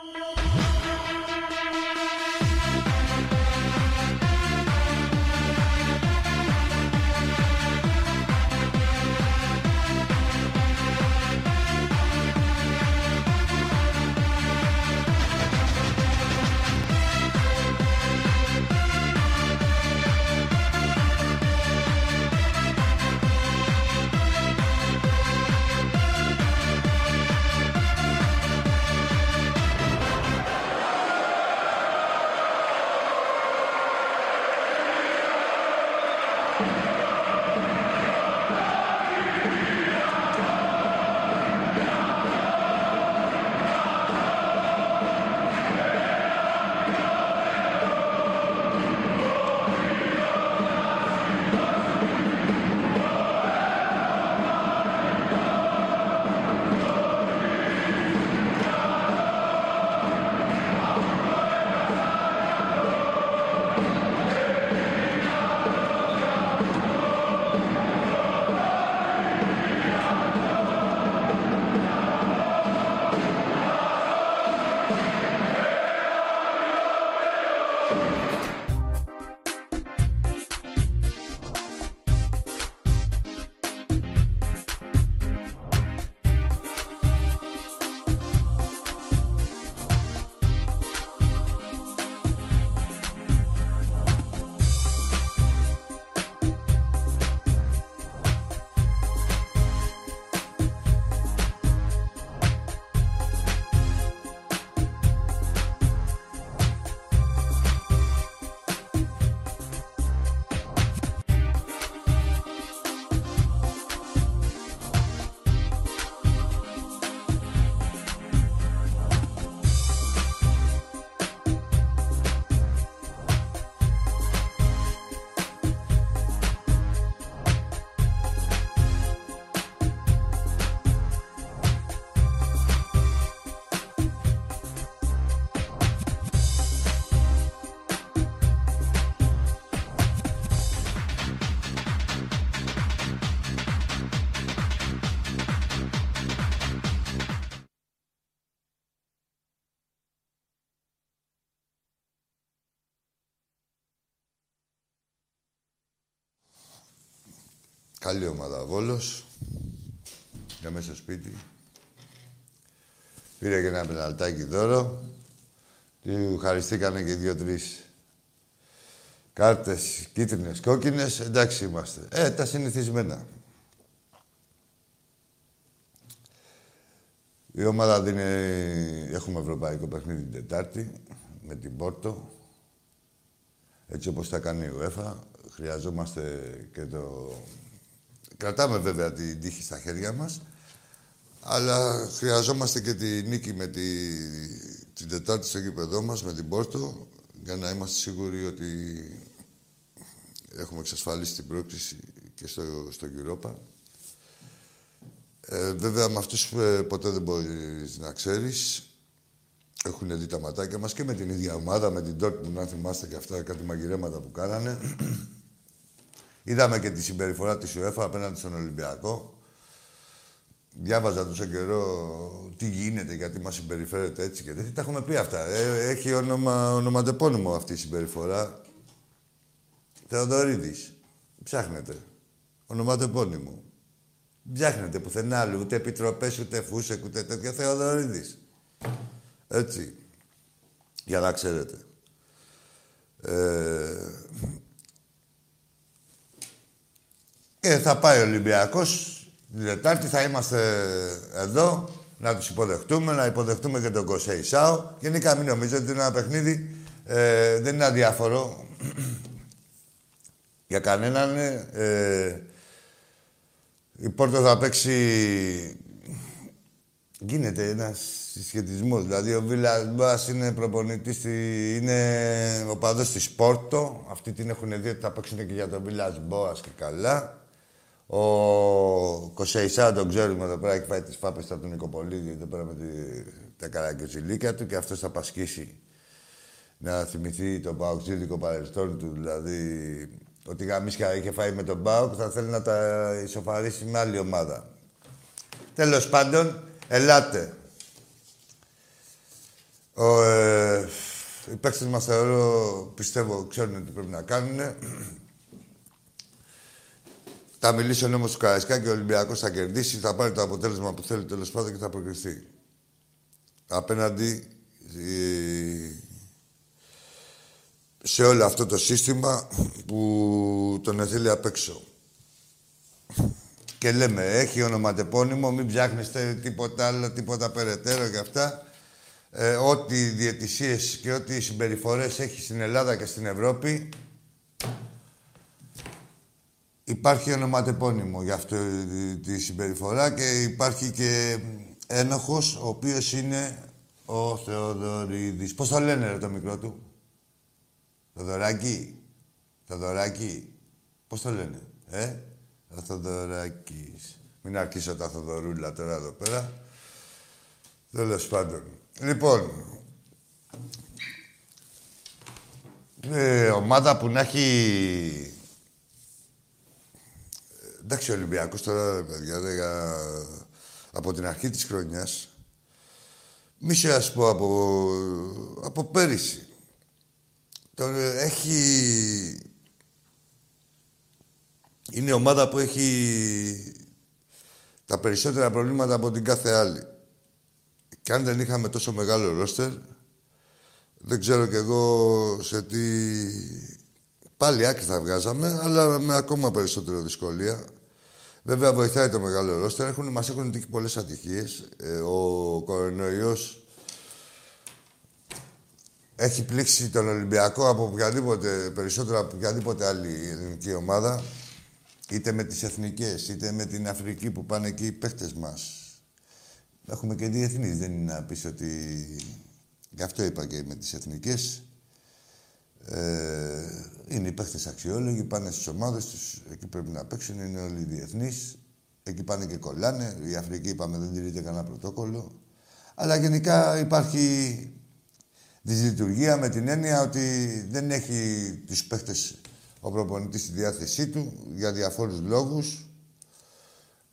Thank you. Καλή ομάδα Βόλος. Για μέσα στο σπίτι. Πήρε και ένα πεναλτάκι δώρο. Του χαριστήκανε και δύο-τρεις κάρτες κίτρινες, κόκκινες. Εντάξει είμαστε. Ε, τα συνηθισμένα. Η ομάδα δίνει... Έχουμε ευρωπαϊκό παιχνίδι την Τετάρτη με την Πόρτο. Έτσι όπως τα κάνει η UEFA. Χρειαζόμαστε και το Κρατάμε βέβαια την τύχη στα χέρια μας, αλλά χρειαζόμαστε και τη νίκη με τη, την Τετάρτη στο γήπεδό μας, με την Πόρτο, για να είμαστε σίγουροι ότι έχουμε εξασφαλίσει την πρόκληση και στο, στο Europa. Ε, βέβαια, με αυτούς που ε, ποτέ δεν μπορείς να ξέρεις, έχουν δει τα ματάκια μας και με την ίδια ομάδα, με την Dortmund, αν θυμάστε και αυτά κάτι μαγειρέματα που κάνανε. Είδαμε και τη συμπεριφορά της UEFA απέναντι στον Ολυμπιακό. Διάβαζα τόσο καιρό τι γίνεται, γιατί μας συμπεριφέρεται έτσι και τέτοια. Τα έχουμε πει αυτά. Ε, έχει όνομα, ονοματεπώνυμο αυτή η συμπεριφορά. Θεοδωρίδης. Ψάχνετε. Ονοματεπώνυμο. Ψάχνετε πουθενά άλλο. Ούτε επιτροπές, ούτε φούσεκ, ούτε τέτοια. Θεοδωρίδης. Έτσι. Για να ξέρετε. Ε, Και θα πάει ο Ολυμπιακός την Δετάρτη, θα είμαστε εδώ να τους υποδεχτούμε, να υποδεχτούμε και τον Κωσέισάο. Γενικά μην νομίζετε ότι είναι ένα παιχνίδι, ε, δεν είναι αδιάφορο για κανέναν. Ε, η Πόρτο θα παίξει... Γίνεται ένας συσχετισμός. Δηλαδή, ο Βίλας Μπάς είναι προπονητής, είναι ο παδός της Πόρτο. Αυτοί την έχουν δει ότι θα παίξουν και για τον Βίλας Μπόα και καλά. Ο Κοσέισά τον ξέρουμε εδώ πέρα, έχει φάει τις φάπες από τον Νικοπολίδη εδώ πέρα με τη, τα καραγκιοζηλίκια του και αυτός θα πασχίσει να θυμηθεί το παοξίδικο παρελθόν του, δηλαδή ότι γαμίσια είχε φάει με τον Πάοκ, θα θέλει να τα ισοφαρίσει με άλλη ομάδα. Τέλος πάντων, ελάτε. Ο, ε, οι παίκτες μας θεωρώ, πιστεύω, ξέρουν τι πρέπει να κάνουν. Θα μιλήσει ο νόμος του Καραϊσκά και ο Ολυμπιακός θα κερδίσει, θα πάρει το αποτέλεσμα που θέλει τέλος πάντων και θα προκριθεί. Απέναντι σε όλο αυτό το σύστημα που τον θέλει απ' έξω. Και λέμε, έχει ονοματεπώνυμο, μην ψάχνεστε τίποτα άλλο, τίποτα περαιτέρω και αυτά. Ε, ό,τι διαιτησίες και ό,τι συμπεριφορές έχει στην Ελλάδα και στην Ευρώπη, υπάρχει ονοματεπώνυμο για αυτή τη συμπεριφορά και υπάρχει και ένοχος, ο οποίος είναι ο Θεοδωρίδης. Πώς το λένε ρε το μικρό του; Θοδωράκι. Θοδωράκι. Πώς το λένε, ε; Ο Θοδωράκης. Μην αρχίσω τα Θοδωρούλα τώρα εδώ πέρα. Τέλος πάντων. Λοιπόν, ε, ομάδα που να έχει... Εντάξει, ο Ολυμπιακός τώρα, παιδιά, λέγα, από την αρχή της χρονιάς, μη σε ας πω από, από πέρυσι, τώρα έχει είναι η ομάδα που έχει τα περισσότερα προβλήματα από την κάθε άλλη. Και αν δεν είχαμε τόσο μεγάλο ρόστερ, δεν ξέρω κι εγώ σε τι... Πάλι άκρη θα βγάζαμε, αλλά με ακόμα περισσότερο δυσκολία. Βέβαια, βοηθάει το μεγάλο ρόστερ. Έχουν, μας έχουν τύχει πολλές ατυχίες. Ε, ο κορονοϊός έχει πλήξει τον Ολυμπιακό από οποιαδήποτε, περισσότερο από οποιαδήποτε άλλη ελληνική ομάδα είτε με τις εθνικές, είτε με την Αφρική που πάνε εκεί οι παίχτες μας. Έχουμε και διεθνείς, δεν είναι να πεις ότι... Γι' αυτό είπα και με τις εθνικές. Ε, είναι οι παίχτες αξιόλογοι, πάνε στις ομάδες τους, εκεί πρέπει να παίξουν, είναι όλοι διεθνείς. Εκεί πάνε και κολλάνε. Η Αφρική, είπαμε, δεν τηρείται κανένα πρωτόκολλο. Αλλά γενικά υπάρχει δυσλειτουργία με την έννοια ότι δεν έχει τους παίχτες ο προπονητής στη διάθεσή του για διαφόρους λόγους,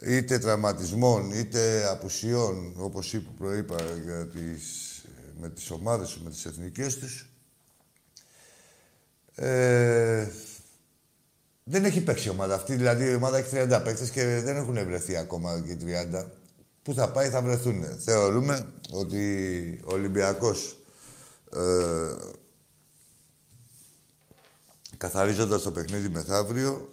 είτε τραυματισμών, είτε απουσιών, όπως είπα, προείπα, για τις, με τις ομάδες τους, με τις εθνικές τους. Ε, δεν έχει παίξει η ομάδα αυτή, δηλαδή η ομάδα έχει 30 παίκτες και δεν έχουν βρεθεί ακόμα και 30. Πού θα πάει, θα βρεθούν. Θεωρούμε ότι ο Ολυμπιακός ε, καθαρίζοντας το παιχνίδι μεθαύριο,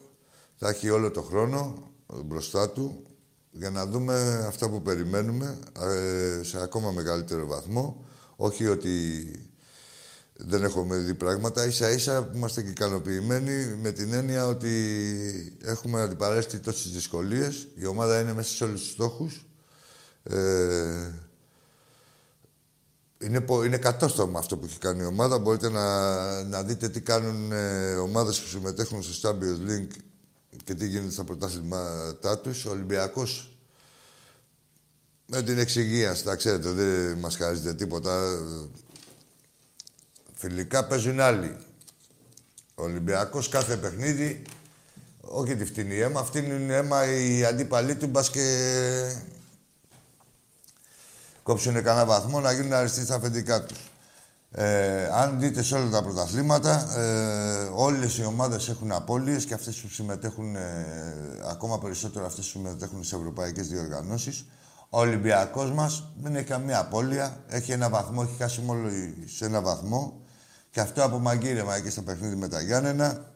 θα έχει όλο το χρόνο μπροστά του για να δούμε αυτά που περιμένουμε ε, σε ακόμα μεγαλύτερο βαθμό. Όχι ότι δεν έχουμε δει πράγματα. Ίσα ίσα είμαστε και ικανοποιημένοι με την έννοια ότι έχουμε αντιπαρέστη τόσες δυσκολίες. Η ομάδα είναι μέσα σε όλους τους στόχους. Ε, είναι, είναι κατόστομα αυτό που έχει κάνει η ομάδα. Μπορείτε να, να δείτε τι κάνουν ε, ομάδες που συμμετέχουν στο Champions League και τι γίνεται στα πρωτάθληματά τους. Ο Ολυμπιακός με την εξυγίανση, τα ξέρετε, δεν μας χαρίζεται τίποτα. Φιλικά παίζουν άλλοι. Ο Ολυμπιακός κάθε παιχνίδι, όχι τη φτηνή αίμα, φτύνουν αίμα οι αντίπαλοι του, μπας και κόψουν κανένα βαθμό να γίνουν αριστείς στα αφεντικά τους. Ε, αν δείτε σε όλα τα πρωταθλήματα, ε, όλες οι ομάδες έχουν απώλειες και αυτές που συμμετέχουν, ε, ακόμα περισσότερο αυτές που συμμετέχουν σε ευρωπαϊκές διοργανώσεις. Ο Ολυμπιακός μας δεν έχει καμία απώλεια, έχει ένα βαθμό, έχει χάσει μόνο σε ένα βαθμό και αυτό από μαγκύρεμα εκεί στο παιχνίδι με τα Γιάννενα.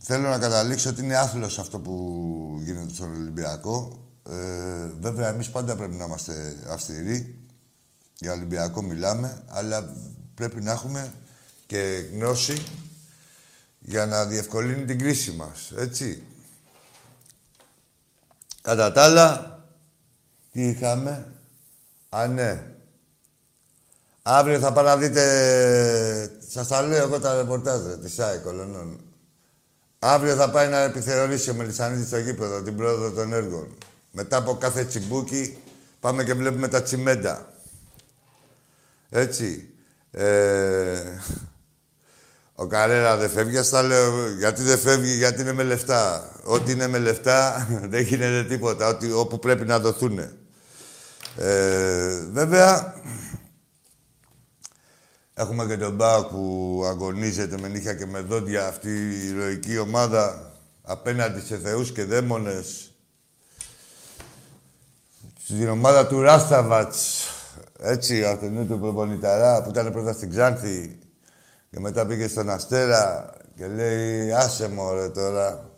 Θέλω να καταλήξω ότι είναι άθλος αυτό που γίνεται στον Ολυμπιακό. Ε, βέβαια, εμείς πάντα πρέπει να είμαστε αυστηροί. Για Ολυμπιακό μιλάμε, αλλά πρέπει να έχουμε και γνώση για να διευκολύνει την κρίση μας, έτσι. Κατά τα άλλα, τι είχαμε; Α, ναι. Αύριο θα πάνε να δείτε... Σας τα λέω εγώ τα ρεπορτάζ, της ΣΑΕ Κολονών. Αύριο θα πάει να επιθεωρήσει ο Μελισανίδης στο γήπεδο την πρόοδο των έργων. Μετά από κάθε τσιμπούκι πάμε και βλέπουμε τα τσιμέντα. Έτσι. Ε, ο Καρέρα δεν φεύγει, ας τα λέω. Γιατί δεν φεύγει, γιατί είναι με λεφτά. Ό,τι είναι με λεφτά δεν γίνεται τίποτα. Ό,τι, όπου πρέπει να δοθούν. Ε, βέβαια, Έχουμε και τον Μπάουκ που αγωνίζεται με νύχια και με δόντια αυτή η ηρωική ομάδα απέναντι σε θεούς και δαίμονες. Στην ομάδα του Ράσταβατς, έτσι, αυτού του προπονηταρά που ήταν πρώτα στην Ξάνθη και μετά πήγε στον Αστέρα και λέει άσε μωρέ τώρα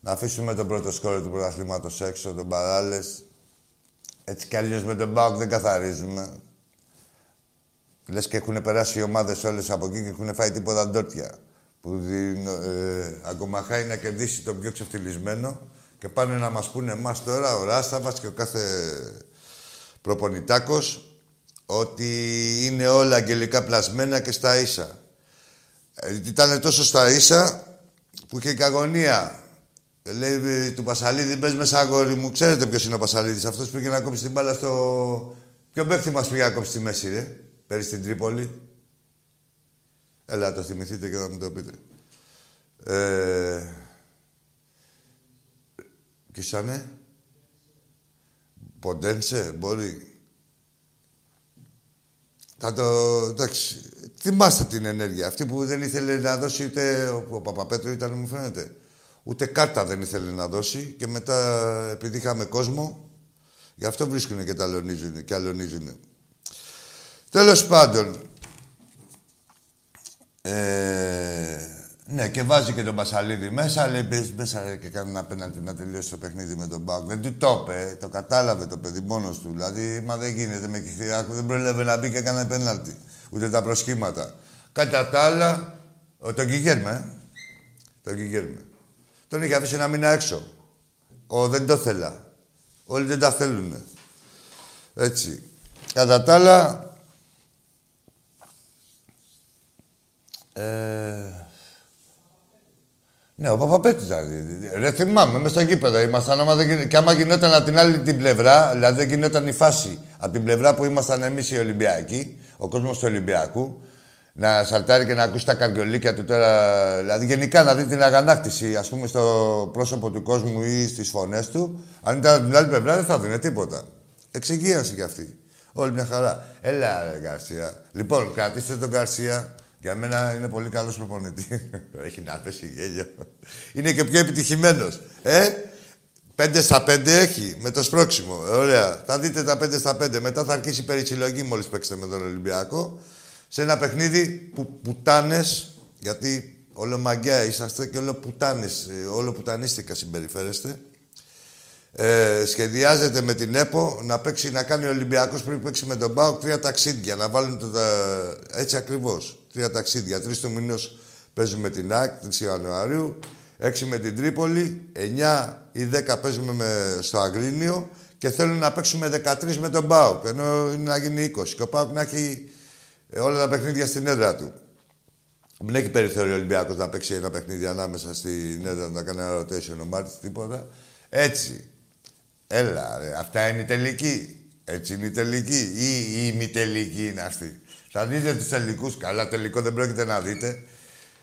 να αφήσουμε τον πρώτο σκόρ του πρωταθλήματος έξω, τον Παράλες. Έτσι κι αλλιώς με τον Μπάουκ δεν καθαρίζουμε. Λες και έχουν περάσει οι ομάδες όλες από εκεί και έχουν φάει τίποτα ντόρτια. Που ε, αγκομαχάει να κερδίσει τον πιο ξεφτυλισμένο και πάνε να μας πούνε εμάς τώρα ο Ράσταβας και ο κάθε προπονητάκος ότι είναι όλα αγγελικά πλασμένα και στα ίσα. Ε, ήταν τόσο στα ίσα που είχε και αγωνία. Λέει του Πασαλίδη, μπες μέσα αγόρι μου. Ξέρετε ποιος είναι ο Πασαλίδης. Αυτός πήγε να κόψει την μπάλα στο... Ποιο παίχτη μας πήγε να κόψει τη μέση, ρε; Πέρυσι στην Τρίπολη. Έλα, το θυμηθείτε και να μου το πείτε. Ε... Κισάνε. Ποντένσε, μπορεί. Θα το... Εντάξει. Θυμάστε την ενέργεια. Αυτή που δεν ήθελε να δώσει ούτε... Ο Παπαπέτρο ήταν, μου φαίνεται. Ούτε κάρτα δεν ήθελε να δώσει. Και μετά, επειδή είχαμε κόσμο, γι' αυτό βρίσκουν και τα αλωνίζουν. Και αλωνίζουν. Τέλος πάντων, ε, ναι, και βάζει και τον Πασαλίδη μέσα, λέει μπες μέσα και κάνει ένα απέναντι να τελειώσει το παιχνίδι με τον Μπάουκ. Δεν του το είπε, το κατάλαβε το παιδί μόνος του. Δηλαδή, μα δεν γίνεται με Κιθυράκου, δεν πρόλαβε να μπει και έκανε πέναλτι. Ούτε τα προσχήματα. Κατά τα άλλα, ο, τον Κιγέρμε, ε. τον Κιγέρμε. Τον είχε αφήσει ένα μήνα έξω. Ο, δεν το θέλα. Όλοι δεν τα θέλουν. Έτσι. Κατά τα άλλα, Ε... Ναι, ο Παπαπέτης δηλαδή. Ρε θυμάμαι, μέσα στο γήπεδο ήμασταν. Άμα δεν... Και άμα γινόταν από την άλλη την πλευρά, δηλαδή δεν γινόταν η φάση από την πλευρά που ήμασταν εμείς οι Ολυμπιακοί, ο κόσμος του Ολυμπιακού, να σαλτάρει και να ακούσει τα καρδιολίκια του τώρα. Δηλαδή γενικά να δει την αγανάκτηση, ας πούμε, στο πρόσωπο του κόσμου ή στις φωνές του. Αν ήταν από την άλλη πλευρά, δεν θα δίνει τίποτα. Εξυγίαση κι αυτή. Όλη μια χαρά. Έλα, ρε Γκαρσία. Λοιπόν, κρατήστε τον Γκαρσία. Για μένα είναι πολύ καλός προπονητής. Έχει να πέσει γέλιο. Είναι και πιο επιτυχημένος. Ε, 5 στα 5 έχει με το σπρόξιμο. Ωραία. Θα δείτε τα 5 στα 5. Μετά θα αρχίσει η περισυλλογή μόλις παίξετε με τον Ολυμπιακό. Σε ένα παιχνίδι που πουτάνες, γιατί όλο μαγκιά είσαστε και όλο πουτάνες, ε, όλο πουτανίστηκα συμπεριφέρεστε. Ε, σχεδιάζεται με την ΕΠΟ να παίξει, να κάνει ο Ολυμπιακός πριν παίξει με τον ΠΑΟΚ τρία ταξίδια, να βάλουν το, έτσι ακριβώς. Τρία ταξίδια. Τρεις του μηνός παίζουμε την ΑΕΚ, 3 Ιανουαρίου. Έξι με την Τρίπολη. 9 ή 10 παίζουμε με, στο Αγρίνιο. Και θέλουν να παίξουμε 13 με τον Μπάουκ. Ενώ είναι να γίνει 20. Και ο Μπάουκ να έχει ε, όλα τα παιχνίδια στην έδρα του. Δεν έχει περιθώριο ο Ολυμπιακός να παίξει ένα παιχνίδι ανάμεσα στην έδρα να κάνει ένα rotation ο Μάρτιν, τίποτα. Έτσι. Έλα, ρε. Αυτά είναι η τελική. Έτσι είναι η τελική. Ή η ημιτελική είναι αυτή. Θα δείτε τους τελικού. Καλά, τελικό δεν πρόκειται να δείτε.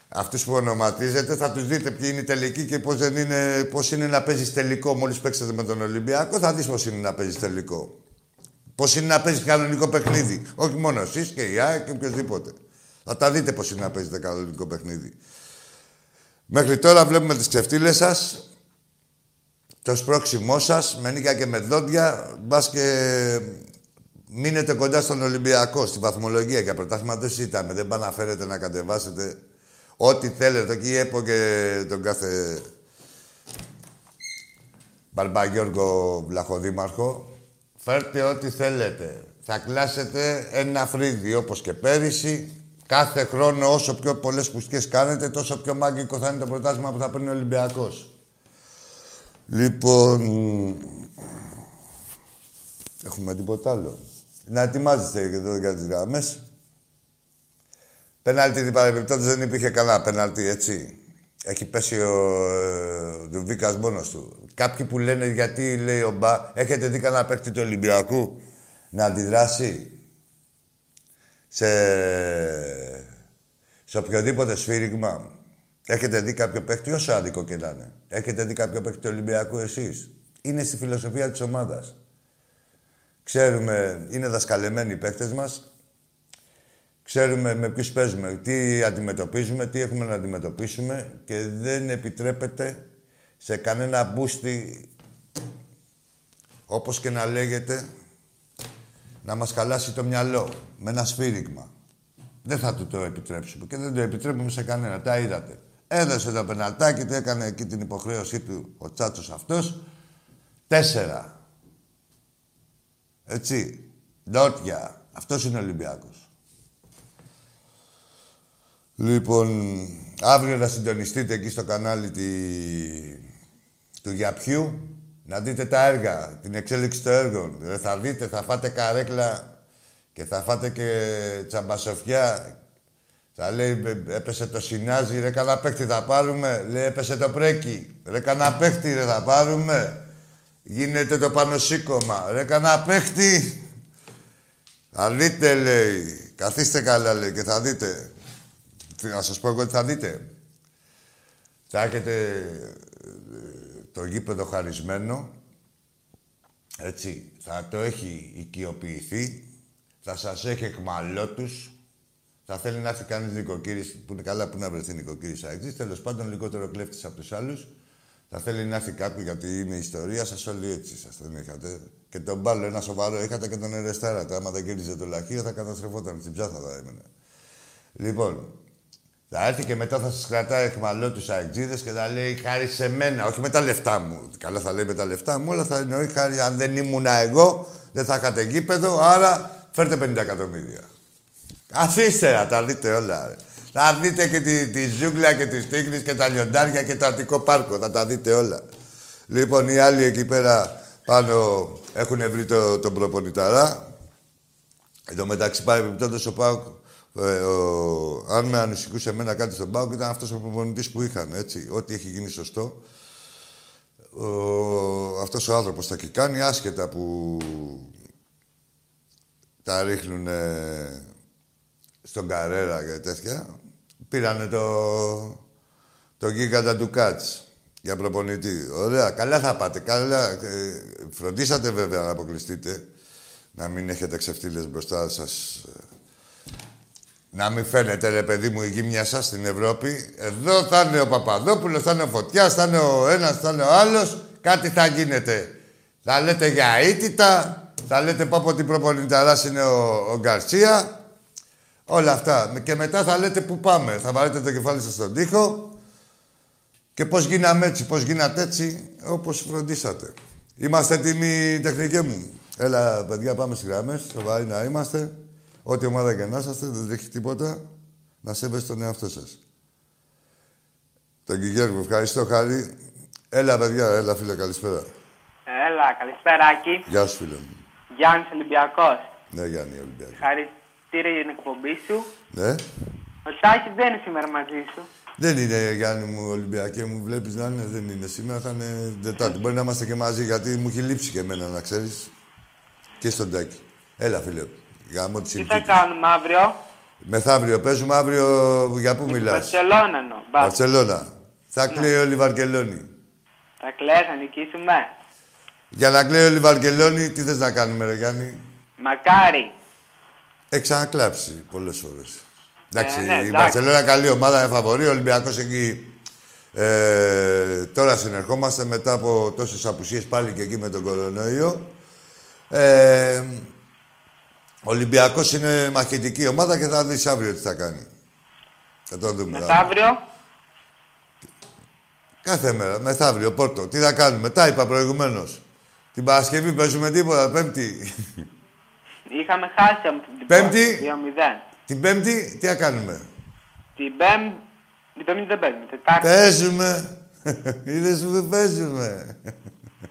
Αυτούς που ονοματίζετε θα τους δείτε ποιοι είναι οι τελικοί και πώς είναι, πώς είναι να παίζεις τελικό. Μόλις παίξετε με τον Ολυμπιακό, θα δεις πώς είναι να παίζεις τελικό. Πώς είναι να παίζεις κανονικό παιχνίδι. Όχι μόνο εσείς και η ΑΕΚ και οποιοδήποτε. Θα τα δείτε πώς είναι να παίζετε κανονικό παιχνίδι. Μέχρι τώρα βλέπουμε τις ξεφτύλες σας, το σπρώξιμό σας, με νύχια και με δόντια. Μπας και μείνετε κοντά στον Ολυμπιακό, στη βαθμολογία για πρωτάθλημα δεν συζητάμε. Δεν πάνε να φέρετε να κατεβάσετε ό,τι θέλετε. Εκεί έπω και τον κάθε Μπαρμπαγιώργο Βλαχοδήμαρχο. Φέρτε ό,τι θέλετε. Θα κλάσετε ένα φρύδι όπως και πέρυσι. Κάθε χρόνο όσο πιο πολλές πουσκές κάνετε, τόσο πιο μάγκικο θα είναι το πρωτάθλημα που θα παίρνει ο Ολυμπιακός. Λοιπόν... Έχουμε τίποτα άλλο να ετοιμάζεστε και εδώ για τις γραμμές. Πέναλτι την παρεμπιπτόντως δεν υπήρχε κανένα πέναλτι, έτσι. Έχει πέσει ο ε, Δουβίκας μόνος του. Κάποιοι που λένε γιατί λέει ο Μπα, έχετε δει κανένα παίκτη του Ολυμπιακού να αντιδράσει σε, σε οποιοδήποτε σφύριγμα. Έχετε δει κάποιο παίκτη, όσο άδικο και να είναι. Έχετε δει κάποιο παίκτη του Ολυμπιακού εσείς. Είναι στη φιλοσοφία της ομάδας. Ξέρουμε, είναι δασκαλεμένοι οι παίκτες μας Ξέρουμε με ποιους παίζουμε, τι αντιμετωπίζουμε, τι έχουμε να αντιμετωπίσουμε και δεν επιτρέπεται σε κανένα μπούστι, όπως και να λέγεται, να μας χαλάσει το μυαλό με ένα σφύριγμα. Δεν θα του το επιτρέψουμε και δεν το επιτρέπουμε σε κανένα. Τα είδατε. Έδωσε το πεναλτάκι, του έκανε εκεί την υποχρέωσή του ο τσάτσος αυτός. Τέσσερα. Έτσι. Ντότια. Αυτός είναι ο Ολυμπιάκος. Λοιπόν, αύριο να συντονιστείτε εκεί στο κανάλι τη... του Γιαπιού να δείτε τα έργα, την εξέλιξη των έργων. Θα δείτε, θα φάτε καρέκλα και θα φάτε και τσαμπασοφιά. Θα λέει, έπεσε το συνάζι, ρε κανένα παίχτη θα πάρουμε. Λέει, έπεσε το πρέκι. Ρε κανένα παίχτη, ρε θα πάρουμε. Γίνεται το πάνω σήκωμα. Ρε κανένα παίχτη. Θα δείτε, λέει. Καθίστε καλά, λέει, και θα δείτε. Να σας πω εγώ τι θα δείτε. Θα έχετε το γήπεδο χαρισμένο, έτσι, θα το έχει οικειοποιηθεί, θα σας έχει εκμαλώτους, θα θέλει να έρθει κανείς νοικοκύρης, που είναι καλά που να βρεθεί νοικοκύρης αεξής, τέλος πάντων λιγότερο κλέφτης από τους άλλους, θα θέλει να έρθει κάποιο γιατί είναι η ιστορία σας όλοι έτσι σας τον είχατε. Και τον μπάλο ένα σοβαρό είχατε και τον Ερεστάρα. Άμα δεν κέρδιζε το λαχείο θα καταστρεφόταν. Στην ψάθα θα έμενε. Λοιπόν, θα έρθει και μετά θα σας κρατάει εκμαλό τους αεξίδες και θα λέει χάρη σε μένα, όχι με τα λεφτά μου. Καλά θα λέει με τα λεφτά μου, αλλά θα εννοεί χάρη αν δεν ήμουν εγώ, δεν θα είχατε γήπεδο, άρα φέρτε 50 εκατομμύρια. Αφήστε να τα δείτε όλα. Θα δείτε και τη, τη ζούγκλα και τη στίχνη και τα λιοντάρια και το Αττικό Πάρκο. Θα τα δείτε όλα. Λοιπόν, οι άλλοι εκεί πέρα πάνω έχουν βρει το, τον προπονηταρά. Εν τω μεταξύ, παρεμπιπτόντω ο Πάουκ ε, ο, αν με ανησυχούσε εμένα κάτι στον Πάοκ, ήταν αυτός ο προπονητής που είχαν, έτσι. Ό,τι έχει γίνει σωστό. Ο, αυτός ο άνθρωπος θα και κάνει, άσχετα που τα ρίχνουν στον Καρέρα και τέτοια. Πήρανε το, το γίγαντα του Κάτς για προπονητή. Ωραία, καλά θα πάτε. Καλά. Ε, φροντίσατε βέβαια να αποκλειστείτε. Να μην έχετε ξεφτύλες μπροστά σας να μην φαίνεται, ρε παιδί μου, η γύμνια σας στην Ευρώπη. Εδώ θα είναι ο Παπαδόπουλος, θα είναι ο Φωτιάς, θα είναι ο ένας, θα είναι ο άλλος. Κάτι θα γίνεται. Θα λέτε για αίτητα, θα λέτε πω από την προπονηταράς είναι ο, ο Γκαρσία. Όλα αυτά. Και μετά θα λέτε πού πάμε. Θα βάλετε το κεφάλι σας στον τοίχο. Και πώς γίναμε έτσι, πώς γίνατε έτσι, όπως φροντίσατε. Είμαστε έτοιμοι, τεχνικέ μου. Έλα, παιδιά, πάμε στις γραμμές. Σοβαροί να είμαστε. Ό,τι ομάδα και να είσαστε, δεν έχει τίποτα. Να σέβεστε τον εαυτό σας. Τον Κιγέρκο, ευχαριστώ, Χάρη. Έλα, παιδιά, έλα, φίλε, καλησπέρα. Έλα, καλησπέρα, Άκη. Γεια σου, φίλε μου. Γιάννης Ολυμπιακός. Ναι, Γιάννη, Ολυμπιακός. Χαρακτήρια για την εκπομπή σου. Ναι. Ο Τάκης δεν είναι σήμερα μαζί σου. Δεν είναι, Γιάννη μου, Ολυμπιακέ μου. Βλέπεις να είναι, δεν είναι. Σήμερα θα είναι Δετάρτη. Μπορεί να είμαστε και μαζί, γιατί μου έχει λείψει και εμένα, να ξέρεις. Και στον Τάκη. Έλα, φίλε. Γάμο Τι θα κάνουμε αύριο; Μεθαύριο. Παίζουμε αύριο για πού μιλάς; Βαρκελόνα εννοώ. Βαρκελόνα. Θα ναι. κλαίει όλη η Βαρκελόνη. Θα κλαίει, θα νικήσουμε. Για να κλαίει όλη η Βαρκελόνη, τι θες να κάνουμε, ρε Γιάννη; Μακάρι. Έχει ξανακλάψει πολλές φορές. Εντάξει, ε, ναι, η Βαρκελόνα καλή ομάδα, είναι φαβορή. Ο Ολυμπιακός εκεί ε, τώρα συνερχόμαστε μετά από τόσες απουσίες πάλι και εκεί με τον κορονοϊό. Ε, ο Ολυμπιακός είναι μαχητική ομάδα και θα δεις αύριο τι θα κάνει. Θα το δούμε. Μεθαύριο; Κάθε μέρα. Μεθαύριο, Πόρτο. Τι θα κάνουμε. Τα είπα προηγουμένως. Την Παρασκευή παίζουμε τίποτα. Πέμπτη. Είχαμε χάσει από την Πέμπτη. 2-0. Την Πέμπτη τι θα κάνουμε; Την Πέμπτη. Την Πέμπτη δεν παίζουμε. Τετάρτη. Παίζουμε. Είδε που παίζουμε.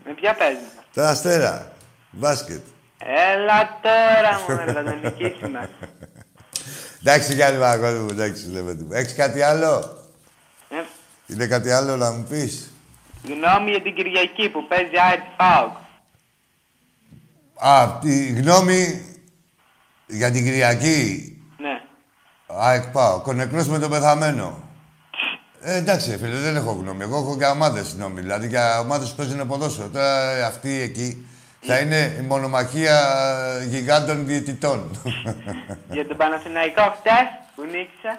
Με ποια παίζουμε; Τα αστέρα. Μπάσκετ. Έλα τώρα, μου θα τον νικήσουμε. Εντάξει, κάνει αγόρι μου, εντάξει, λέμε του. Έχεις κάτι άλλο; Ε. Είναι κάτι άλλο να μου πεις; Γνώμη για την Κυριακή που παίζει ΑΕΚ ΠΑΟΚ. Α, τη γνώμη για την Κυριακή. Ναι. ΑΕΚ ΠΑΟΚ, ο νεκρός με τον πεθαμένο. Ε, εντάξει, φίλε, δεν έχω γνώμη. Εγώ έχω και ομάδες γνώμη. Δηλαδή για ομάδες που παίζουν ποδόσφαιρο. Τώρα αυτοί εκεί Θα είναι η μονομαχία γιγάντων διαιτητών. Για τον Παναθηναϊκό χτες που νίκησα.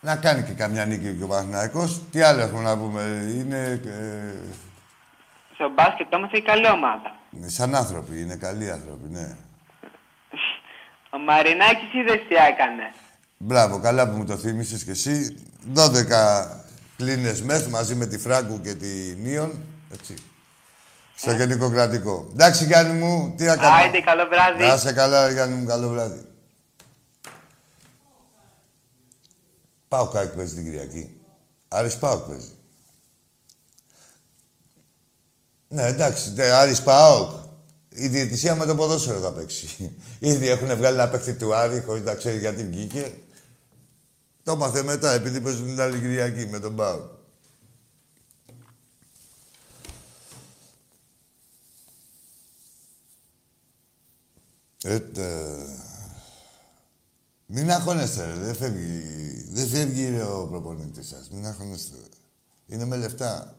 να κάνει και καμιά νίκη και ο Παναθηναϊκός. Τι άλλο έχουμε να πούμε. Είναι ε, Στο μπάσκετ όμως έχει καλή ομάδα. Σαν άνθρωποι. Είναι καλοί άνθρωποι, ναι. Ο Μαρινάκης είδες τι έκανε. Μπράβο, καλά που μου το θύμισες κι εσύ. 12 κλίνες μεθ μαζί με τη Φράγκου και τη Νίον. Έτσι. Στο γενικό κρατικό. Εντάξει, Γιάννη μου, τι να κάνω. Άιντε, καλό βράδυ. Να είσαι καλά, Γιάννη μου, καλό βράδυ. Πάω κάκι παίζει την Κυριακή. Άρης Πάοκ παίζει. Ναι, εντάξει, ναι, Άρης Πάοκ. Η διαιτησία με το ποδόσφαιρο θα παίξει. Ήδη έχουν βγάλει ένα παίχτη του Άρη χωρίς να ξέρει γιατί βγήκε. Το μάθε μετά, επειδή παίζουν την άλλη Κυριακή με τον Πάοκ. Ε, μην αγχώνεστε, ρε. Δεν φεύγει, δεν φεύγει ρε, ο προπονητής σας. Μην αγχώνεστε. Είναι με λεφτά.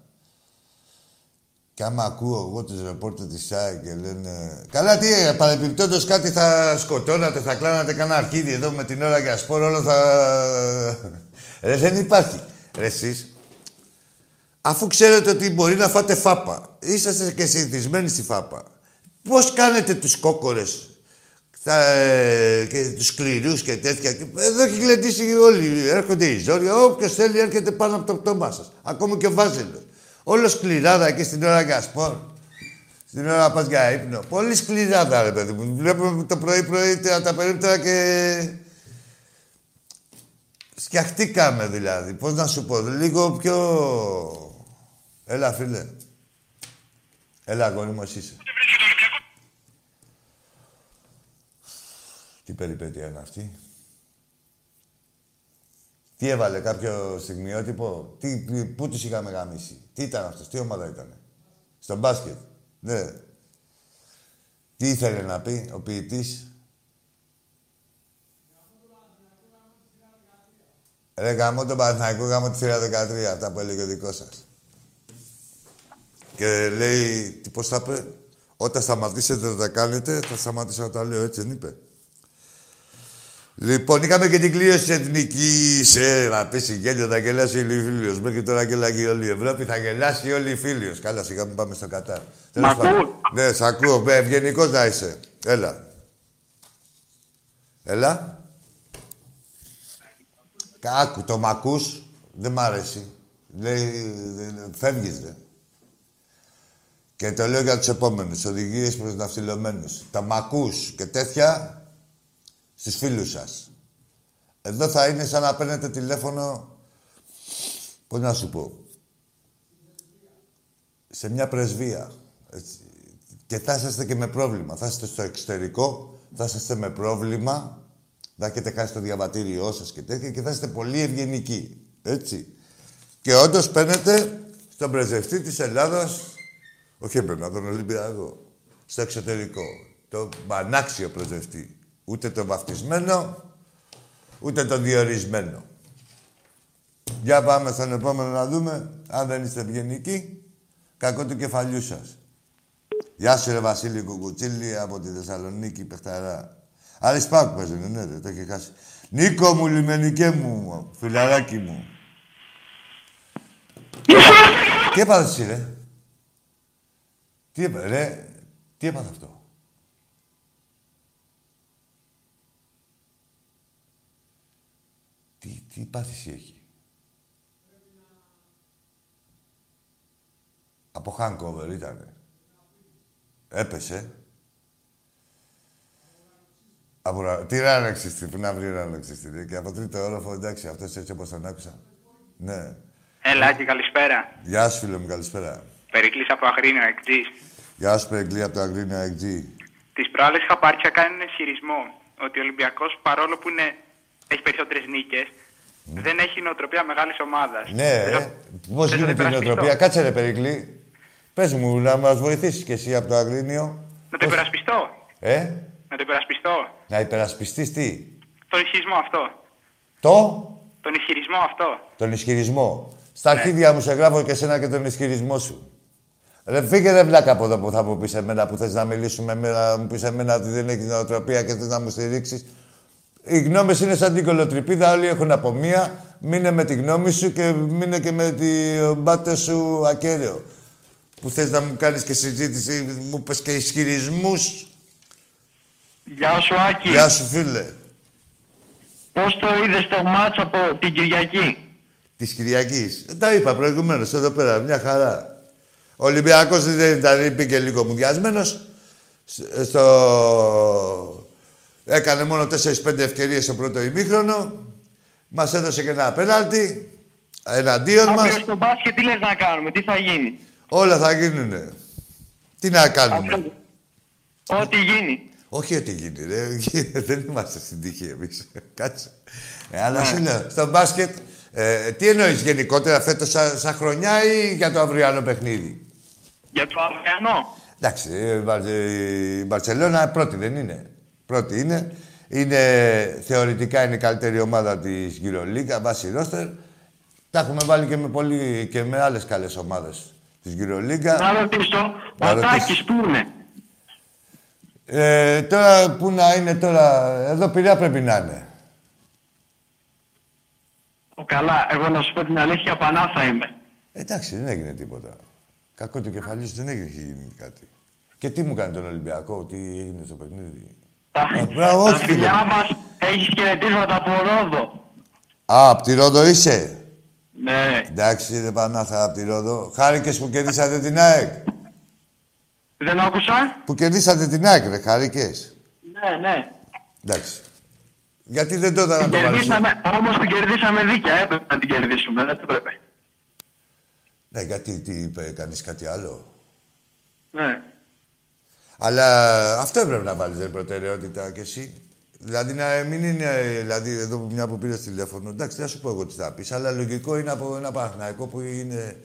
Και άμα ακούω εγώ τους ρεπόρτερ της ΣΑΕ και λένε... Καλά, τι, ε, παρεμπιπτόντως κάτι θα σκοτώνατε, θα κλάνατε κανένα αρχίδι εδώ με την ώρα για σπόρο, όλο θα... Ρε, δεν υπάρχει. Ρε, εσείς, αφού ξέρετε ότι μπορεί να φάτε φάπα, είσαστε και συνηθισμένοι στη φάπα, πώς κάνετε τους κόκορες τα, ε, και τους σκληρούς και τέτοια. Και Εδώ έχει γλεντήσει όλοι. Έρχονται οι ζόρια. Όποιος θέλει έρχεται πάνω από το πτώμά σας. Ακόμα και ο Βάζελος. Όλο σκληράδα εκεί στην ώρα για σπορ. Στην ώρα να πας για ύπνο. Πολύ σκληράδα, ρε παιδί μου. Βλέπουμε το πρωί-πρωί τα τα περίπτερα και... Σκιαχτήκαμε δηλαδή. Πώς να σου πω. Λίγο πιο... Έλα, φίλε. Έλα, αγόρι μου, εσύ είσαι. Τι περιπέτεια είναι αυτή. Τι έβαλε κάποιο στιγμιότυπο; Τι, πού τους είχαμε γαμίσει. Τι ήταν αυτός, τι ομάδα ήταν. Στο μπάσκετ. Ναι. Τι ήθελε να πει ο ποιητής; Ρε γαμώ τον Παναθηναϊκό, γαμώ τη θύρα 13, αυτά που έλεγε ο δικός σας. Και λέει, τι πώς θα πει, όταν σταματήσετε να τα κάνετε, θα σταματήσω να τα λέω, έτσι δεν είπε. Λοιπόν, είχαμε και την κλήρωση τη εθνική. Ε, να πέσει γέλιο, θα γελάσει όλοι οι φίλοι. Μέχρι τώρα γελάγει όλη η Ευρώπη, θα γελάσει όλοι οι φίλοι. Καλά, σιγά μην πάμε στο Κατάρ. Μ' ακούς; Ναι, σ' ακούω. Ε, Ευγενικός να είσαι. Έλα. Έλα. Κάκου, το μ' ακούς; Δεν μ' αρέσει. Λέει, φεύγεις, δε. Και το λέω για τους επόμενους. Οδηγίες προς ναυτιλωμένους. Τα μ' ακούς και τέτοια στους φίλους σας. Εδώ θα είναι σαν να παίρνετε τηλέφωνο, πώς να σου πω, σε μια πρεσβεία. Έτσι. Και θα είσαστε και με πρόβλημα. Θα είστε στο εξωτερικό, θα είσαστε με πρόβλημα, θα έχετε χάσει το διαβατήριό σας και τέτοια και θα είστε πολύ ευγενικοί. Έτσι. Και όντως παίρνετε στον πρεσβευτή της Ελλάδας, όχι έπαιρνα τον Ολυμπιακό, στο εξωτερικό. Το πανάξιο πρεσβευτή. Ούτε το βαφτισμένο, ούτε το διορισμένο. Για πάμε στον επόμενο να δούμε, αν δεν είστε ευγενικοί, κακό του κεφαλιού σας. Γεια σου ρε Βασίλη Κουκουτσίλη από τη Θεσσαλονίκη, παιχταρά. Άρης Πάκου παίζουνε, ναι, δεν το έχει χάσει. Νίκο μου, λιμενικέ μου, φιλαράκι μου. Τι έπαθες εσύ, ρε; Τι έπαθε, ρε. Τι έπαθες αυτό; Τι, τι πάθηση έχει; Από hangover ήτανε. Έπεσε. Από, ρα- τι ράναξιστη, που να βρει ράναξιστη. Και από τρίτο όροφο, εντάξει, αυτός έτσι όπως τον άκουσα. Ναι. Έλα και καλησπέρα. Γεια σου, φίλε μου, καλησπέρα. Περικλής από Αγρίνιο, εκτζής. Γεια σου, Περιγκλή, από το Αγρίνιο XG. Τις προάλλες είχα πάρει και κάνει ένα ισχυρισμό ότι ο Ολυμπιακός παρόλο που είναι, έχει περισσότερες νίκες, δεν έχει νοοτροπία μεγάλης ομάδας. Ναι, Δεν ρε. το- Πώς δεν το γίνεται η υπερασπιστώ. νοοτροπία; Κάτσε, ρε, Περικλή. Πες μου, να μας βοηθήσεις κι εσύ από το Αγρίνιο. Να το υπερασπιστώ. Ε, Να το υπερασπιστώ. να υπερασπιστείς τι; Τον ισχυρισμό αυτό. Το, Τον ισχυρισμό αυτό. τον ισχυρισμό. Στα Ναι. αρχίδια μου σε γράφω και εσένα και τον ισχυρισμό σου. Ρε φύγε ρε βλάκα από εδώ που θα μου πεις εμένα που θες να μιλήσουμε εμένα, να μου πεις εμένα ότι δεν έχεις νοοτροπία και θες να μου στηρίξεις. Οι γνώμες είναι σαν την κολοτρυπίδα, όλοι έχουν από μία. Μείνε με τη γνώμη σου και μείνε και με τη μπάτες σου ακέραιο. Που θες να μου κάνεις και συζήτηση, μου πες και ισχυρισμούς. Γεια σου Άκη. Γεια σου φίλε. Πώς το είδες το μάτς από την Κυριακή; Της Κυριακής. Ε, τα είπα προηγουμένως εδώ πέρα, μια χαρά. Ο Ολυμπιακός δεν ήταν, πήγε λίγο μουδιασμένος. Σ- Στο... Έκανε μόνο 4-5 ευκαιρίες στο πρώτο ημίχρονο. Μας έδωσε και ένα πέναλτι. Εναντίον Αύριο μας. στο μπάσκετ τι λες να κάνουμε, τι θα γίνει; Όλα θα γίνουνε. Τι να κάνουμε; Αύριο- Ό,τι γίνει. Όχι ότι γίνει, ρε. Δεν είμαστε στην τύχη εμείς. Κάτσε. Ε, αλλά σου λέω, στο μπάσκετ, ε, τι εννοείς γενικότερα φέτος σαν, σαν χρονιά ή για το αυριανό παιχνίδι; Για το αυριανό. Εντάξει, ε, η Μπαρ- η Μπαρσελόνα πρώτη δεν είναι. Πρώτη είναι. είναι θεωρητικά είναι η καλύτερη ομάδα της EuroLeague, βάσει ρόστερ. Τα έχουμε βάλει και με, πολύ, και με άλλες καλές ομάδες της EuroLeague. Να ρωτήσω, Να ο ρωτήσεις. Τάκης που είναι; Ε, τώρα που να είναι τώρα, εδώ πειρά πρέπει να είναι. Ο καλά, εγώ να σου πω την αλήθεια, πανά θα είμαι. Εντάξει, δεν έγινε τίποτα. Κακό το κεφαλί σου δεν έχει γίνει κάτι. Και τι μου κάνει τον Ολυμπιακό, τι έγινε στο παιχνίδι. Τα, Α, μπράβο, τα όχι, φίλε. φιλιά μας έχεις χαιρετίσματα από Ρόδο. Α, απ' τη Ρόδο είσαι; Ναι. Εντάξει, ρε Πανάθα, απ' τη Ρόδο. Χάρηκες που κερδίσατε την ΑΕΚ. Δεν άκουσα. Που κερδίσατε την ΑΕΚ, ρε, χάρηκες. Ναι, ναι. Εντάξει. Γιατί δεν τότε να Την το βάλεις. κερδίσαμε, όμως την κερδίσαμε δίκαια. Έπρεπε να την κερδίσουμε, δεν έπρεπε. Ναι, γιατί τι είπε, κανείς κάτι άλλο; Ναι. Αλλά αυτό έπρεπε να βάλεις ρε, προτεραιότητα κι εσύ. Δηλαδή να μην είναι, δηλαδή εδώ που μια που πήρες τηλέφωνο, εντάξει, δεν θα σου πω εγώ τι θα πεις, αλλά λογικό είναι από ένα Παναθηναϊκό που είναι,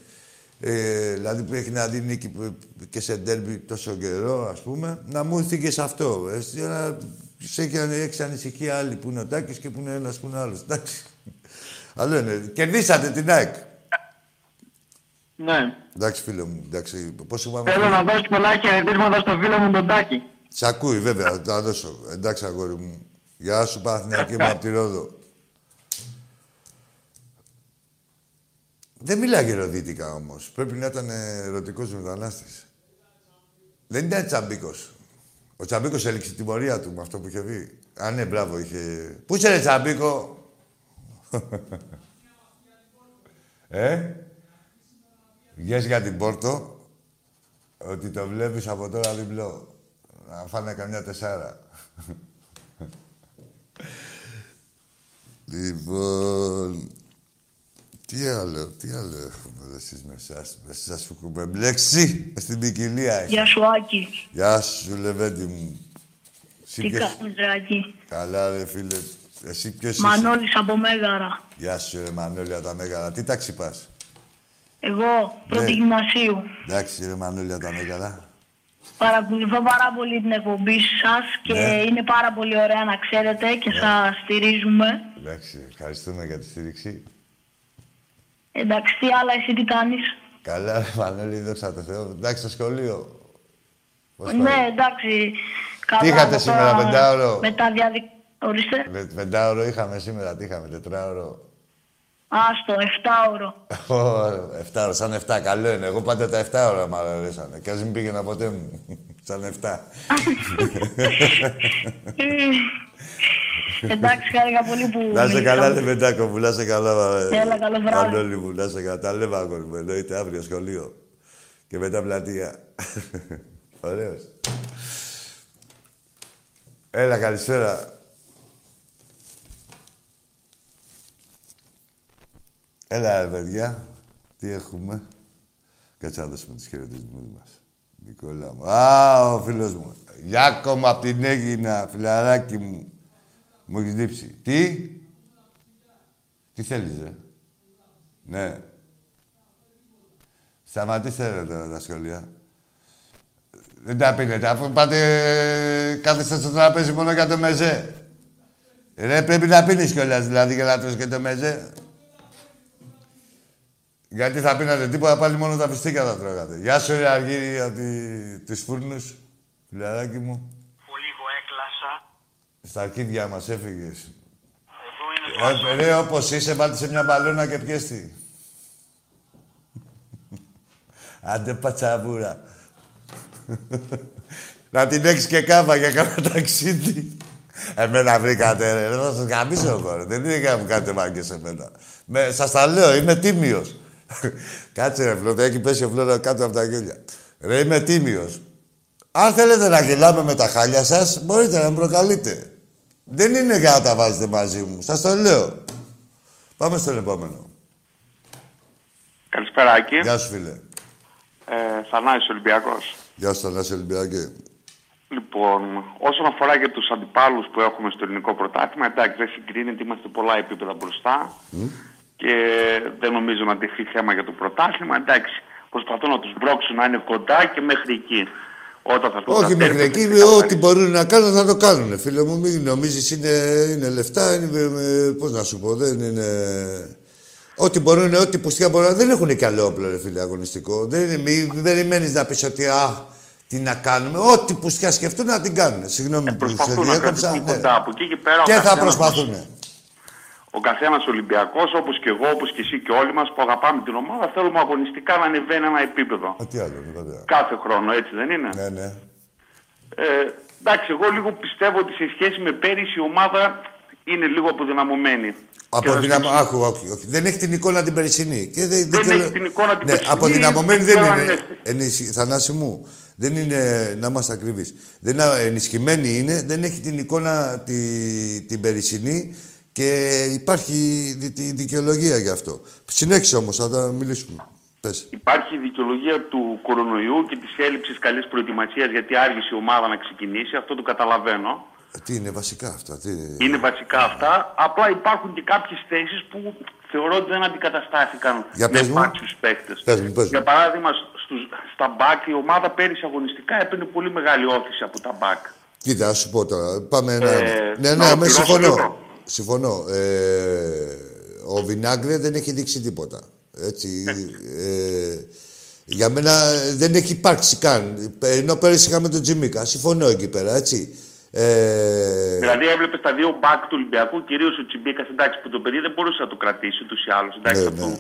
ε, δηλαδή που έχει να δει νίκη που- και σε ντέρμπι τόσο καιρό, ας πούμε, να μου έρθει και σε αυτό. Εσύ, αλλά σε έχει, έχεις ανησυχία άλλη που είναι ο Τάκης και που είναι ένας που είναι άλλος. Εντάξει. Άλλο είναι. Κερδίσατε την ΑΕΚ. Ναι. Εντάξει, φίλο μου. Εντάξει, πώς σου πάμε. Θέλω να δώσω πολλά χαιρετίσματα στο φίλο μου τον Τάκη. Σ' ακούει, βέβαια, θα τα δώσω. Εντάξει, αγόρι μου. Γεια σου, Παναθηναϊκή μου, απ' τη Ρόδο. Δεν μιλάει γεροδίτικα όμως. Πρέπει να ήταν ερωτικός μετανάστης. Δεν ήταν τσαμπίκος. Ο Τσαμπίκος έληξε την πορεία του με αυτό που είχε πει. Α, ναι, μπράβο, είχε... Πού είσαι, ρε Τσαμπίκο! ε; Βγες για την Πόρτο, ότι το βλέπεις από τώρα διπλό. Να φάνε καμιά τεσσάρα. λοιπόν... Τι άλλο, τι άλλο έχουμε εδώ εσείς με εσάς. Με εσάς που έχουμε μπλέξει στην ποικιλία. Γεια σου, Άκη. Γεια σου, Λεβέντη μου. Εσύ Τι ποιος- κάνεις, ρε, Άκη; Καλά, ρε φίλε. Εσύ ποιος είσαι; Μανώλης από Μέγαρα. Γεια σου, ρε Μανώλια τα Μέγαρα. Τι τάξη πας; Εγώ, πρώτη Ναι. γυμνασίου. Εντάξει, ρε Μανώλια τα Μέγαρα. Παρακολουθώ πάρα πολύ την εκπομπή σας και Ναι. είναι πάρα πολύ ωραία να ξέρετε και σας στηρίζουμε. Εντάξει, ευχαριστούμε για τη στήριξη. Εντάξει, τι άλλα εσύ τι κάνεις; Καλά, ρε Μανώλη, δόξα τω Θεώ. Εντάξει, στο σχολείο. Πώς Ναι, πάει. εντάξει. Καλά, Τι είχατε από σήμερα, τώρα πεντάωρο; Με τα διαδικ... Ορίστε. Με πεντάωρο είχαμε σήμερα, τι είχαμε, τετράωρο; Άστο, 7ωρο. Ω, Εφτάωρο, σαν εφτά, καλό είναι. Εγώ πάντα τα εφτά ώρα μ' αρέσανε. Κι ας μην πήγαινα ποτέ μου. σαν εφτά. Εντάξει, χάρηκα πολύ που Να σε καλά, μιλήσαμε. Λεβεντάκο μου, να σε καλά. ε, Έλα, καλό βράδυ. Μανώλη μου, να σε καλά. Τα λέμε, αγόρι μου, εννοείται αύριο σχολείο. Και μετά πλατεία. Ωραίος. Έλα, καλησπέρα. Έλα, ρε παιδιά. Τι έχουμε; Κάτσε να δώσουμε τους χαιρετισμούς μας. Νικόλα μου. Α, ο φίλος μου. Γιάκο μου, απ' την Έγινα, φιλαράκι μου. Μου έχεις λείψει. Τι; Τι θέλεις, ρε; Ναι. Σταματήστε ρε τώρα τα σχόλια. Δεν τα πίνετε, αφού πάτε κάθεστε στο τραπέζι μόνο για το μεζέ. Ρε, πρέπει να πίνεις κιόλας, δηλαδή, για να τρως και το μεζέ. Γιατί θα πίνατε τίποτα, πάλι μόνο τα φιστίκια θα τρώγατε. Γεια σου, ρε Αργύρι, από τη... τους φούρνους. Φιλαράκι μου. Πολύ λίγο έκλασα. Στα αρχίδια μας έφυγες. Εδώ είναι το Ε, ρε, όπως είσαι, βάλτε σε μια μπαλώνα και πιέστη. Άντε πατσαβούρα. Να την έχεις και κάβα για κάνα ταξίδι. Εμένα βρήκατε, ρε. Θα σας γαμίσω εγώ, ρε. Δεν είναι για να μου κάνετε μάγκες εμένα. Με, σας τα λέω, είμαι τίμιος. Κάτσε ρε φλότα, έχει πέσει ο φλότα κάτω από τα γέλια. Ρε, είμαι τίμιος. Αν θέλετε να γελάμε με τα χάλια σας, μπορείτε να με προκαλείτε. Δεν είναι για να τα βάζετε μαζί μου. Σας το λέω. Πάμε στον επόμενο. Καλησπέρα, Άκη. Γεια σου, φίλε. Ε, Θανάσης Ολυμπιακός. Γεια σου, Θανάση Ολυμπιακέ. Λοιπόν, όσον αφορά και τους αντιπάλους που έχουμε στο ελληνικό πρωτάθλημα, εντάξει, δεν συγκρίνεται, είμαστε πολλά επίπεδα μπροστά και δεν νομίζω να τυχεί θέμα για το πρωτάθλημα. Εντάξει, προσπαθούν να τους μπρώξουν να είναι κοντά και μέχρι εκεί. Όταν θα έρθουν Όχι τα μέχρι τέρμα, εκεί, θα ξεκαθαρίσει. ό,τι μπορούν να κάνουν θα το κάνουν. Φίλε μου, μην νομίζεις είναι, είναι λεφτά, είναι, ε, πώς να σου πω, δεν είναι... Ό,τι μπορούν, ό,τι πουστιά μπορούν, δεν έχουν και άλλο όπλο, ρε φίλε, αγωνιστικό. Δεν είναι, μην περιμένεις να πεις ότι, α, τι να κάνουμε. Ό,τι πουστιά σκεφτούν να την κάνουν. Συγγνώμη που σε Προσπαθούν να διέκοψα. κρατηθούν ναι. κοντά από εκεί και πέρα. ο Και θα καθένας προσπαθούν. Μας- Ο καθένας Ολυμπιακός, όπως και εγώ, όπως και εσύ και όλοι μας που αγαπάμε την ομάδα, θέλουμε αγωνιστικά να ανεβαίνει ένα επίπεδο. Α, τι άλλο, είναι βέβαια. Κάθε χρόνο, έτσι δεν είναι; Ναι, ναι. Ε, εντάξει, εγώ λίγο πιστεύω ότι σε σχέση με πέρυσι η ομάδα είναι λίγο αποδυναμωμένη. Και θα Αποδυναμω... σκέψω- Άκου, όχι, όχι. Δεν έχει την εικόνα την περσινή. Και δεν, Δεν θέλω- έχει την εικόνα την ναι, περσινή, Αποδυναμωμένη δεν δεν ξέρω αν είναι. είναι- Ενισχυ... Θανάση μου. Δεν είναι, να είμαστε ακριβείς. Δεν είναι ενισχυμένη είναι, δεν έχει την εικόνα τη, την περσινή και υπάρχει δι, τη δικαιολογία γι' αυτό. Συνέχισε όμως, θα τα μιλήσουμε. Πες. Υπάρχει η δικαιολογία του κορονοϊού και της έλλειψης καλής προετοιμασίας γιατί άργησε η ομάδα να ξεκινήσει. Αυτό το καταλαβαίνω. Ε, Τι είναι βασικά αυτά. Τι... Είναι βασικά αυτά. Απλά υπάρχουν και κάποιες θέσεις που θεωρώ ότι δεν αντικαταστάθηκαν Για με πες μου. επάξιου παίκτες. Πες μου, πες μου. Για παράδειγμα, στους, στα μπακ η ομάδα πέρυσι αγωνιστικά έπαιρνε πολύ μεγάλη όθηση από τα μπακ. Κοίτα, να σου πω τώρα. Πάμε ένα. Ε, ναι, να ναι, με ολοκληρώσω συμφωνώ. λίγο. Συμφωνώ. Ε, ο Βινάγκρε δεν έχει δείξει τίποτα. Έτσι. Ε, για μένα δεν έχει υπάρξει καν. Ενώ πέρυσι είχαμε τον Τζιμίκα. Συμφωνώ εκεί πέρα, έτσι. Ε, Δηλαδή έβλεπες τα δύο μπακ του Ολυμπιακού, κυρίως ο Τσιμπίκα, εντάξει, που το παιδί δεν μπορούσε να το κρατήσει ούτως ή άλλως. Εντάξει, Ναι, αυτό. ναι.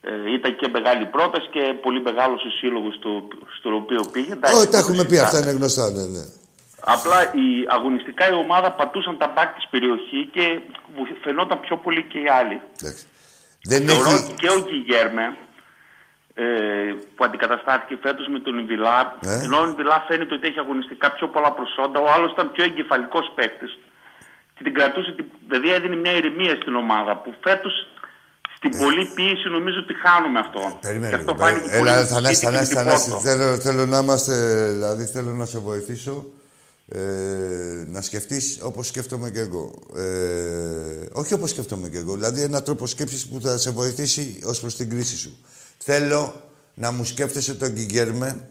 Ε, ήταν και μεγάλη πρόταση και πολύ μεγάλος ο σύλλογος στο, στο οποίο πήγε. Εντάξει, όχι, τα δεν έχουμε το πει, αυτά συζητάμε. είναι γνωστά, ναι, ναι. Απλά η, αγωνιστικά η ομάδα πατούσαν τα μπακ της περιοχή και βου- φαινόταν πιο πολύ και οι άλλοι. Εντάξει. Δεν Θεωρώ έχει... ότι και ο Γκυγέρμε ε, που αντικαταστάθηκε φέτος με τον Ινβιλά, Ε. ενώ ο Ινβιλά φαίνεται ότι έχει αγωνιστικά πιο πολλά προσόντα, ο άλλος ήταν πιο εγκεφαλικός παίκτης. Και την κρατούσε, την- δηλαδή έδινε μια ηρεμία στην ομάδα που φέτος στην πολλή πίεση νομίζω ότι χάνουμε αυτό. Ε. Περίμενε. Και αυτό λίγο, φάνηκε περίμενε. πολύ Έλα, στη Θανάση, City και Θανάση, την Θανάση. Porto. Θέλω, θέλω να είμαστε, δηλαδή θέλω να σε βοηθήσω ε, να σκεφτείς όπως σκέφτομαι και εγώ. Ε, όχι όπως σκέφτομαι και εγώ, δηλαδή ένα τρόπο σκέψης που θα σε βοηθήσει ως προς την κρίση σου. Θέλω να μου σκέφτεσαι τον Γκυγέρμε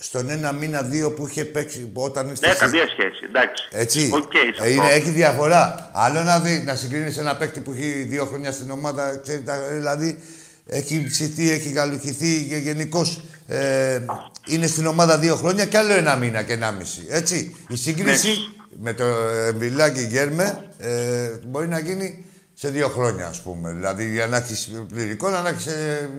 στον ένα μήνα, δύο που είχε παίξει που όταν ήρθε Ναι, στη- καμία σχέση. Εντάξει. έτσι. Οκ, σε Ε, είναι, αυτό. έχει διαφορά. Άλλο να δει, να συγκρίνεις ένα παίκτη που έχει δύο χρόνια στην ομάδα, ξέρεις, τα- δηλαδή έχει ψηθεί, έχει γαλουχηθεί και γενικώς ε, είναι στην ομάδα δύο χρόνια και άλλο ένα μήνα και ένα μισή. Έτσι. Η σύγκριση με το Εμβιλάκι Γκέρμε ε, μπορεί να γίνει σε δύο χρόνια, ας πούμε. Δηλαδή για να έχεις πληρικό, να έχεις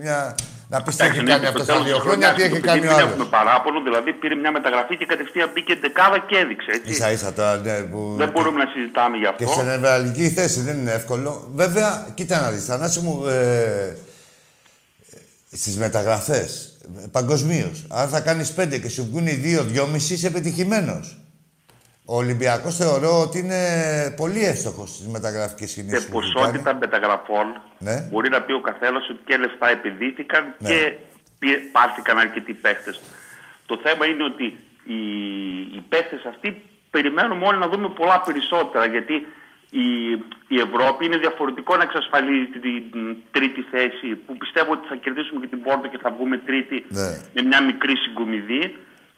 μια. Να πεις τι έχει κάνει αυτό στα δύο χρόνια, τι έχει κάνει ο Δεν άλλο. έχουμε παράπονο, δηλαδή πήρε μια μεταγραφή και κατευθείαν μπήκε δεκάδα και έδειξε. Έτσι. σα ίσα τώρα, ναι, που... Δεν μπορούμε να συζητάμε γι' Και αυτό. σε νευραλική θέση δεν είναι εύκολο. Βέβαια, κοίτα να δεις, Θανάση μου, ε, στις μεταγραφές, παγκοσμίως. αν θα κάνεις πέντε και σου βγουν οι δύο, δυόμιση, είσαι πετυχημένος. Ο Ολυμπιακός θεωρώ ότι είναι πολύ εύστοχος στις μεταγραφικές Σε κινήσεις που έχει ποσότητα κάνει. μεταγραφών Ναι. μπορεί να πει ο καθένας ότι και λεφτά επενδύθηκαν Ναι. και πie- πάρθηκαν αρκετοί παίχτε. Το θέμα είναι ότι οι, οι παίχτε αυτοί περιμένουμε όλοι να δούμε πολλά περισσότερα γιατί η, η Ευρώπη είναι διαφορετικό να εξασφαλίζει την, την τρίτη θέση που πιστεύω ότι θα κερδίσουμε και την Πόρτο και θα βγούμε τρίτη Ναι. με μια μικρή συγκομιδή.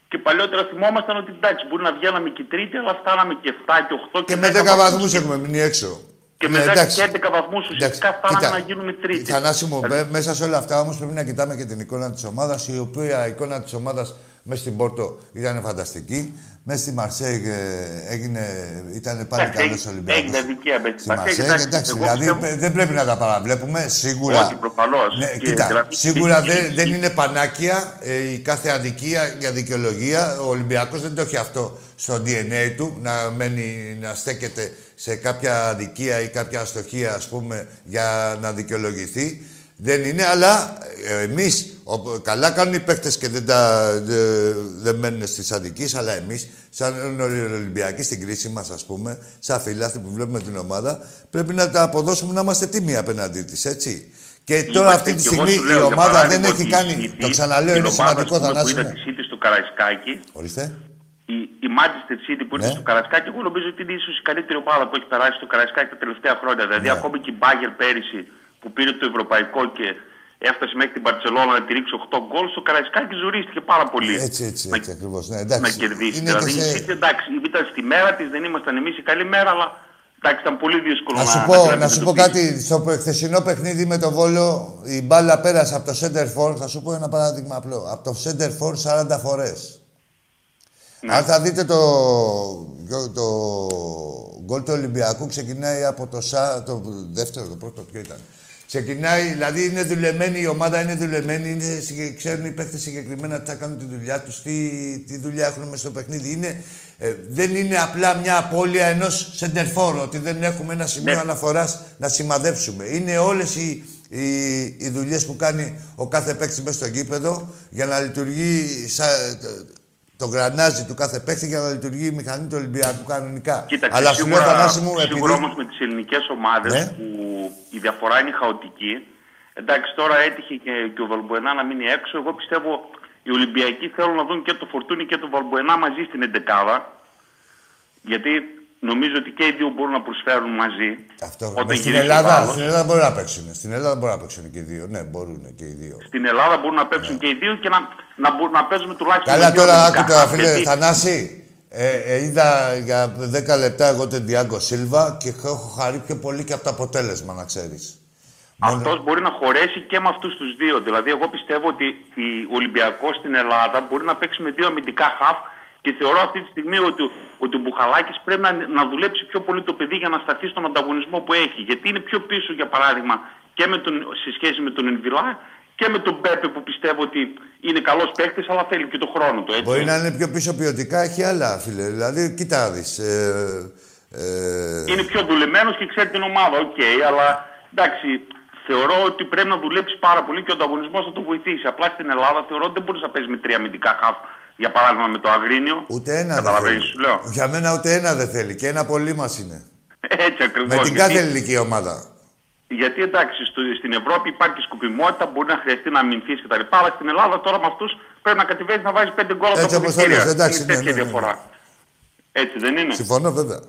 Και παλιότερα θυμόμασταν ότι εντάξει, μπορεί να βγαίναμε και τρίτη, αλλά φτάναμε και 7 και 8 Και με 10 βαθμούς έχουμε μείνει έξω. Και Ναι, μετά εντάξει. και 11 βαθμούς ουσιαστικά φτάναμε να γίνουμε τρίτη. Θανάση μου, με- μέσα σε όλα αυτά όμως πρέπει να κοιτάμε και την εικόνα της ομάδας, η οποία η εικόνα της ομάδας μέσα στην Πόρτο ήταν φανταστική. Μέσα στη Μαρσέγ ε, έγινε, ήταν πάλι Εντάξει, καλός έγινε- Ολυμπιακός. έγινε αδικία με τη Στη Μαρσέγ, Μαρσέγ, εντάξει, εντάξει, εγώ δηλαδή πιστεύω- πε- δεν πρέπει να τα παραβλέπουμε. Σίγουρα. Όχι, προφανώς. Ναι, Και κοίτα, δηλαδή- σίγουρα δεν, δεν είναι πανάκια ε, η κάθε αδικία για δικαιολογία. Ο Ολυμπιακός δεν το έχει αυτό στο DNA του, να, μένει, να στέκεται σε κάποια αδικία ή κάποια αστοχία, ας πούμε, για να δικαιολογηθεί. Δεν είναι, αλλά ε, εμείς, ο- καλά κάνουν οι παίκτες και δεν, τα, δε- δεν μένουν στις αδικίες, αλλά εμείς, σαν Ολυμπιακοί στην κρίση μας, ας πούμε, σαν φίλαθλοι που βλέπουμε την ομάδα, πρέπει να τα αποδώσουμε να είμαστε τίμοι απέναντί της, έτσι. Και τώρα Είμαστε, αυτή τη και εγώ στιγμή σου λέω, η για ομάδα δεν παράδειγμα, έχει ότι κάνει. η Το City, ξαναλέω, την είναι ομάδα, σημαντικό, ας πούμε, Θανάση Που είδα μου. της City στο Καραϊσκάκι, Ορίστε. η, η Manchester City που Ναι. είναι στο Καραϊσκάκι, εγώ νομίζω ότι είναι ίσως η καλύτερη ομάδα που έχει περάσει στο Καραϊσκάκι τα τελευταία χρόνια. Δηλαδή, Ναι. ακόμη και η Μπάγκερ πέρυσι που πήρε το ευρωπαϊκό και έφτασε μέχρι την Παρσελόνα να τη ρίξει 8 γκολ, στο Καραϊσκάκι ζουρίστηκε πάρα πολύ. Έτσι, έτσι, να, έτσι ακριβώς. Ναι, να εντάξει. κερδίσει. Είναι δηλαδή, και η σε- City, εντάξει, ήταν στη μέρα της, δεν ήμασταν εμείς η καλή μέρα, αλλά εντάξει, ήταν πολύ δύσκολο Να να σου να πω, την να σου πω αντιμετωπίσει. κάτι. Στο χθεσινό παιχνίδι με το Βόλο, η μπάλα πέρασε από το center for. Θα σου πω ένα παράδειγμα απλό. Από το center for 40 φορές. Ναι. Αν θα δείτε το, το γκολ του Ολυμπιακού, ξεκινάει από το, σα, το δεύτερο, το πρώτο, ποιο ήταν; Ξεκινάει, δηλαδή είναι δουλεμένη η ομάδα, είναι δουλεμένη, είναι, συγκε- ξέρουν οι παίχτες συγκεκριμένα τι θα κάνουν τη δουλειά τους, τι, τι δουλειά έχουν μέσα στο παιχνίδι. Είναι, ε, δεν είναι απλά μια απώλεια ενός σεντερφόρ, ότι δεν έχουμε ένα σημείο Ναι. αναφοράς να σημαδέψουμε. Είναι όλες οι, οι, οι δουλειές που κάνει ο κάθε παίκτης μέσα στο γήπεδο για να λειτουργεί σαν, το γρανάζι του κάθε παίκτη για να λειτουργεί η μηχανή του Ολυμπιακού κανονικά. Κοίταξε, Αλλά σου λέω, σίγουρα, Θανάση μου, σίγουρα επειδή... όμως με τις ελληνικές ομάδες Ναι. που η διαφορά είναι χαοτική. Εντάξει, τώρα έτυχε και, και ο Βαλμποενά να μείνει έξω. Εγώ πιστεύω οι Ολυμπιακοί θέλουν να δουν και το Φορτούνι και το Βαλμποενά μαζί στην εντεκάδα. Γιατί νομίζω ότι και οι δύο μπορούν να προσφέρουν μαζί. Αυτό. Όταν Μες στην γυρίσει ο Ελλάδα, άλλος. στην Ελλάδα μπορεί να παίξουν. Στην Ελλάδα μπορεί να παίξουν και οι δύο. Ναι, μπορούν και οι δύο. Στην Ελλάδα μπορούν να παίξουν και οι δύο και να, να, μπορούν να παίζουμε τουλάχιστον. Καλά, με δύο τώρα αμυντικά άκου τώρα, χαφ, φίλε γιατί Θανάση. Ε, ε, είδα για 10 λεπτά εγώ τον Διάγκο Σίλβα και έχω χαρεί πιο πολύ και από το αποτέλεσμα, να ξέρεις. Αυτός μπορεί να χωρέσει και με αυτούς τους δύο. Δηλαδή, εγώ πιστεύω ότι ο Ολυμπιακός στην Ελλάδα μπορεί να παίξει με δύο αμυντικά χαφ και θεωρώ αυτή τη στιγμή ότι, ότι ο Μπουχαλάκης πρέπει να, να δουλέψει πιο πολύ το παιδί για να σταθεί στον ανταγωνισμό που έχει. Γιατί είναι πιο πίσω, για παράδειγμα, και με τον, σε σχέση με τον Εμβιλά και με τον Πέπε που πιστεύω ότι είναι καλός παίκτης, αλλά θέλει και το χρόνο του. Έτσι. Μπορεί να είναι πιο πίσω ποιοτικά, έχει άλλα, φίλε. Δηλαδή, κοίτα να δεις. Ε, ε, Είναι πιο δουλεμένος και ξέρει την ομάδα, οκ, αλλά εντάξει, θεωρώ ότι πρέπει να δουλέψει πάρα πολύ και ο ανταγωνισμός θα το βοηθήσει. Απλά στην Ελλάδα θεωρώ ότι δεν μπορείς να παίζεις με τρία αμυντικά χαφ, για παράδειγμα με το Αγρίνιο. Ούτε ένα δεν Καταλαβαίνεις, θέλει. σου λέω. Για μένα ούτε ένα δεν θέλει. Και ένα πολύ μας είναι. Έτσι ακριβώς. Με την κάθε ελληνική ομάδα. Γιατί εντάξει, στο, στην Ευρώπη υπάρχει σκοπιμότητα, μπορεί να χρειαστεί να αμυνθείς κτλ. Αλλά στην Ελλάδα τώρα με αυτούς πρέπει να κατεβαίνει να βάζει πέντε γκολ από Έτσι τα όπως το αποδυτήρια. λες, εντάξει, Είναι ναι, τέτοια ναι, ναι, ναι. διαφορά. Έτσι δεν είναι; Συμφωνώ, βέβαια.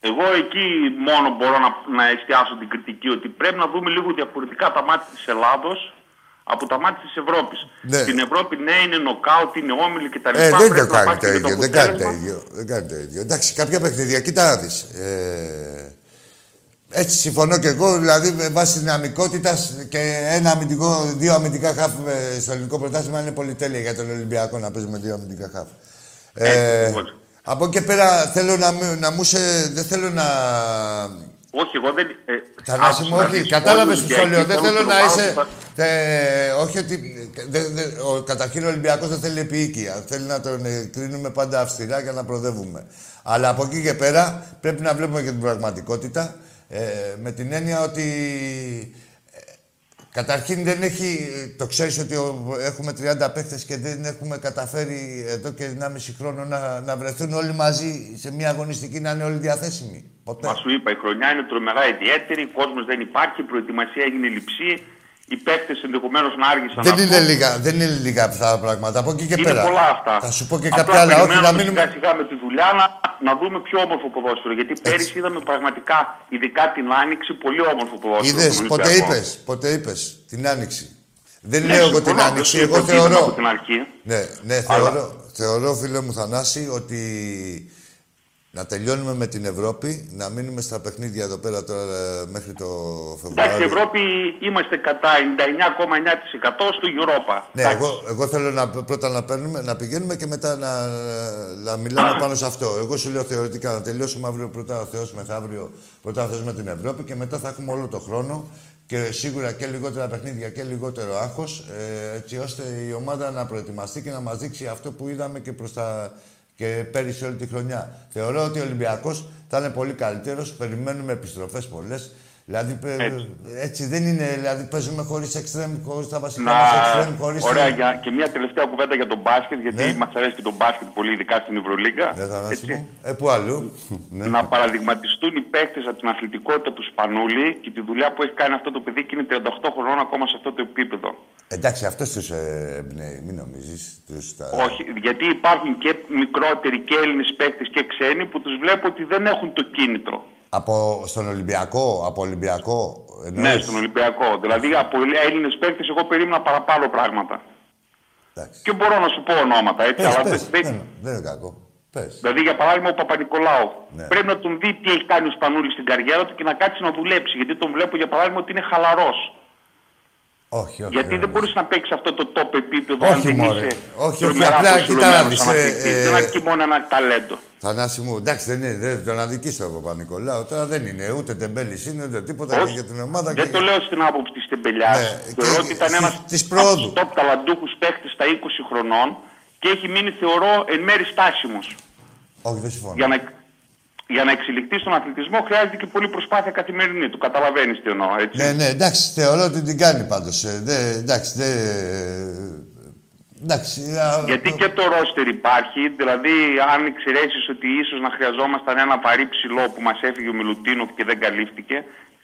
Εγώ εκεί μόνο μπορώ να, να εστιάσω την κριτική ότι πρέπει να δούμε λίγο διαφορετικά τα μάτια της Ελλάδος από τα μάτια της Ευρώπης. Ναι. Στην Ευρώπη ναι είναι νοκάουτ, είναι όμιλοι κτλ. Ε, δεν Πρέπει το να κάνει υπάρχει το και ίδιο. Δεν κάνει το αποτέλεσμα. ίδιο. Δεν κάνει το ίδιο. Εντάξει, κάποια παιχνίδια, κοίτα να δεις. Ε, έτσι συμφωνώ και εγώ, δηλαδή με βάση δυναμικότητα και ένα αμυντικό, δύο αμυντικά χαφ ε, στο ελληνικό πρωτάθλημα είναι πολυτέλεια για τον Ολυμπιακό να παίζει με δύο αμυντικά χαφ. Ε, ακριβώς. από εκεί και πέρα θέλω να, μου- να μου σε. Δεν θέλω να. Όχι, εγώ δεν... Ε, Θανάση μου, άκουσα να όχι, δεις, κατάλαβες όλοι οι τι το λέω. Ολυμπιακοί Δεν θέλουν θέλω το να προβάλλουν είσαι. στα- Ε, όχι ότι. δε- δε- ο, καταρχήν ο Ολυμπιακός δεν θέλει επίοικια. Θέλει να τον ε, κρίνουμε πάντα αυστηρά για να προδεύουμε. Αλλά από εκεί και πέρα πρέπει να βλέπουμε και την πραγματικότητα. Ε, με την έννοια ότι. ε, Καταρχήν δεν έχει, το ξέρεις ότι ο- έχουμε 30 παίχτες και δεν έχουμε καταφέρει εδώ και 1,5 χρόνο να, να βρεθούν όλοι μαζί σε μια αγωνιστική να είναι όλοι διαθέσιμοι. Ποτέ. Μα σου είπα, η χρονιά είναι τρομερά ιδιαίτερη, ο κόσμος δεν υπάρχει, η προετοιμασία έγινε λειψή, οι παίκτες ενδεχομένως να άργησαν Δεν να είναι, βγουν. λίγα, δεν είναι λίγα αυτά τα πράγματα. Από εκεί και Είναι πέρα. πολλά αυτά. Θα σου πω και Απλά κάποια άλλα. Όχι, να περιμένουμε μείνουμε. Σιγά σιγά με τη δουλειά να, να δούμε πιο όμορφο ποδόσφαιρο. Γιατί πέρυσι είδαμε πραγματικά, ειδικά την άνοιξη, πολύ όμορφο ποδόσφαιρο. Είδες, στον ποτέ Ολυμπιακό. είπες, ποτέ είπες την άνοιξη. Δεν Ναι, λέω εγώ την συμφωνώ, άνοιξη, δεν εγώ το είδαμε θεωρώ. Από την αρχή. Ναι, ναι, Αλλά- θεωρώ, θεωρώ, φίλε μου Θανάση, ότι Να τελειώνουμε με την Ευρώπη, να μείνουμε στα παιχνίδια εδώ πέρα τώρα ε, μέχρι το Εντάξει, Φεβρουάριο. Ευρώπη είμαστε κατά 99,9% στο Europa. Ναι, Εντάξει. εγώ, εγώ θέλω να, πρώτα να, παίρνουμε, να πηγαίνουμε και μετά να, να μιλάμε πάνω σε αυτό. Εγώ σου λέω θεωρητικά να τελειώσουμε αύριο πρώτα ο Θεός μεθαύριο πρώτα ο Θεός με την Ευρώπη και μετά θα έχουμε όλο το χρόνο και σίγουρα και λιγότερα παιχνίδια και λιγότερο άγχος ε, έτσι ώστε η ομάδα να προετοιμαστεί και να μας δείξει αυτό που είδαμε και προς τα και πέρυσι όλη τη χρονιά. Θεωρώ ότι ο Ολυμπιακός θα είναι πολύ καλύτερος, περιμένουμε επιστροφές πολλές. Δηλαδή, πε- Έτσι. έτσι δεν είναι, δηλαδή παίζουμε χωρίς εξτρέμ, χωρίς τα βασικά Να... μας εξτρέμ, χωρίς... Ωραία, για... και μια τελευταία κουβέντα για τον μπάσκετ, γιατί Ναι. μας αρέσει και τον μπάσκετ πολύ, ειδικά στην Ευρωλίγκα. Δεν θα Έτσι. ανάσημο. Ε, πού αλλού; ναι. Να παραδειγματιστούν οι παίκτες από την αθλητικότητα του Σπανούλη και τη δουλειά που έχει κάνει αυτό το παιδί και είναι 38 χρονών ακόμα σε αυτό το επίπεδο. Εντάξει, αυτός τους ε, εμπνέει, μην νομίζεις. Τους, τα... Όχι, γιατί υπάρχουν και μικρότεροι και Έλληνες παίκτες και ξένοι που τους βλέπω ότι δεν έχουν το κίνητρο. Από, στον Ολυμπιακό, από Ολυμπιακό. Ναι, εννοείς; στον Ολυμπιακό. Δηλαδή από Έλληνες παίκτες, εγώ περίμενα παραπάνω πράγματα. Εντάξει. Και μπορώ να σου πω ονόματα, έτσι. Πες, αλλά πες, δεν- δεν, δεν είναι κακό. Πες. Δηλαδή, για παράδειγμα, ο Παπα-Νικολάου. Ναι. Πρέπει να τον δει τι έχει κάνει ο Σπανούλης στην καριέρα του και να κάτσει να δουλέψει. Γιατί τον βλέπω, για παράδειγμα, ότι είναι χαλαρός. Όχι, όχι. Γιατί δεν δεν μπορείς να παίξεις αυτό το top επίπεδο Όχι, αν δεν μωρέ. είσαι Όχι, όχι, τρομερά απλά, προσιλωμένος κοίτα να δεις, σαν ε, αθλητής. ε, Δεν αρκεί μόνο ένα ταλέντο. Θανάση μου, εντάξει, δεν είναι. Δεν, τον αδικήσω εγώ Παπα-Νικολάου. Τώρα δεν είναι ούτε τεμπέλης είναι ούτε τίποτα και Όχι, για την ομάδα. δεν και... το λέω στην άποψη της τεμπελιάς. Ναι, θεωρώ και ότι ήταν στις- ένας της πρόοδου. top ταλαντούχους παίχτη στα 20 χρονών και έχει μείνει, θεωρώ, εν μέρη στάσιμος. Όχι, δεν συμφωνώ. Για να, για να εξελιχθεί στον αθλητισμό χρειάζεται και πολλή προσπάθεια καθημερινή του. Καταλαβαίνεις τι εννοώ, έτσι. Ναι, ναι, εντάξει, θεωρώ ότι την κάνει πάντως. Ε, δε, εντάξει, δε... Εντάξει, α, Γιατί και το ρόστερ υπάρχει, δηλαδή αν εξαιρέσεις ότι ίσως να χρειαζόμασταν ένα βαρύ ψηλό που μας έφυγε ο Μιλουτίνοφ και δεν καλύφθηκε,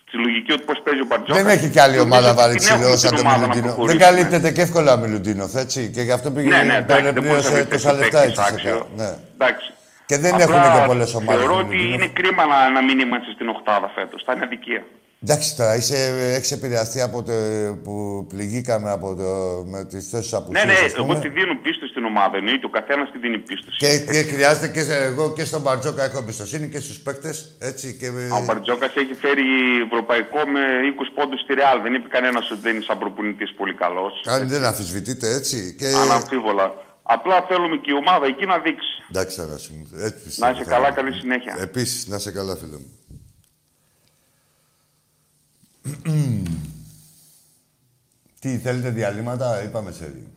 στη λογική ότι πώς παίζει ο Μπαρτζόκα. Δεν έχει και άλλη ομάδα βαρύ ψηλό σαν τον Μιλουτίνο. Δεν Μιλουτίνο. καλύπτεται και εύκολα ο Μιλουτίνοφ, έτσι. Και γι' αυτό πήγε Ναι, ναι, εντάξει, δεν μπορεί να πλήρωσε βρει τόσα λεφτά έτσι. σε άξιο. κα- Ναι. Εντάξει. Και δεν Απλά έχουν και πολλές ομάδες Θεωρώ του ότι Μιλουτίνοφ. είναι κρίμα να, να μην είμαστε στην Οχτάδα φέτος. Θα είναι αδικία. Εντάξει τώρα, είσαι, έχεις επηρεαστεί από το που πληγήκαμε από το, με τις τόσες Ναι, απουσίες, ναι, ας πούμε. εγώ τη δίνω πίστοση στην ομάδα. Εννοείται, ο καθένας τη δίνει πίστοση. Και, και χρειάζεται και σε- εγώ και στον Μπαρτζόκα έχω εμπιστοσύνη και στους παίκτες, έτσι. Και, Ο Μπαρτζόκας έχει φέρει ευρωπαϊκό με 20 πόντους στη Ρεάλ. Δεν είπε κανένας ότι δεν είναι σαν προπονητής πολύ καλός. αν δεν αμφισβητείτε, έτσι. Και... Αναμφίβολα. Απλά θέλουμε και η ομάδα εκεί να δείξει. Εντάξει, Θανάση μου. Έτσι Να πιστεύω, είσαι θα καλά, είναι. καλή συνέχεια. Επίσης, να είσαι καλά, φίλε μου. Τι, θέλετε διαλύματα, είπαμε σε λίγο.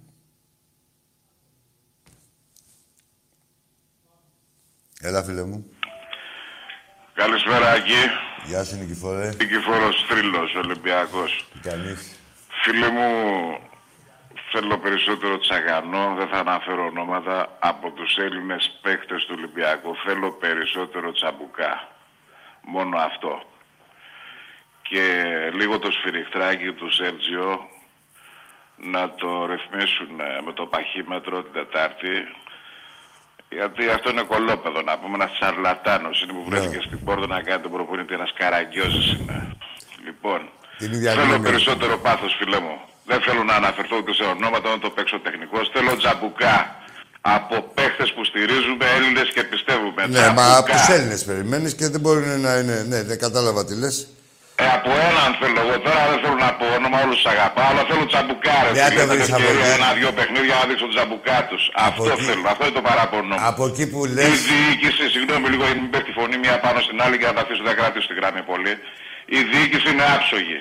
Έλα, φίλε μου. Καλησπέρα, Άκη. Γεια σου, Νικηφόρε. Νικηφόρος Θρύλος, Ολυμπιακός. Τι κάνεις; Φίλε μου, θέλω περισσότερο τσαγανό, δεν θα αναφέρω ονόματα, από τους Έλληνες παίκτες του Ολυμπιακού. Θέλω περισσότερο τσαμπουκά. Μόνο αυτό. Και λίγο το σφυριχτράκι του Σέρτζιο να το ρυθμίσουν ε, με το παχύμετρο την Τετάρτη. Γιατί αυτό είναι κολόπεδο, να πούμε ένας σαρλατάνο είναι που βρέθηκε στην πόρτα να κάνει τον προπονητή, ένας καραγκιόζης είναι. Λοιπόν, Την ίδια θέλω γνώμη περισσότερο πάθος, φίλε μου. Δεν θέλω να αναφερθώ ούτε σε ονόματα, να το παίξω τεχνικός. Θέλω τζαμπουκά από παίχτες που στηρίζουμε Έλληνες και πιστεύουμε. Ναι, μα από Τζαμπουκά. τους Έλληνες περιμένεις και δεν μπορεί να είναι... Ναι, δεν κατάλαβα τι λες. Ε, από έναν θέλω εγώ τώρα, δεν θέλω να πω όνομα, όλους τους αγαπάω, αλλά θέλω τζαμπουκά. Ρε, Δεν φίλε, το με βρεις από ευκαιρία εκεί. ένα-δυο παιχνίδια να δείξω τζαμπουκά τους. Αυτό εκεί. θέλω, αυτό είναι το παράπονο μου. Από εκεί που Η λες... διοίκηση, συγγνώμη λίγο, γιατί μην πέφτει η φωνή μία πάνω στην άλλη και να τα αφήσω να κρατήσω τη γραμμή πολύ. Η διοίκηση είναι άψογη.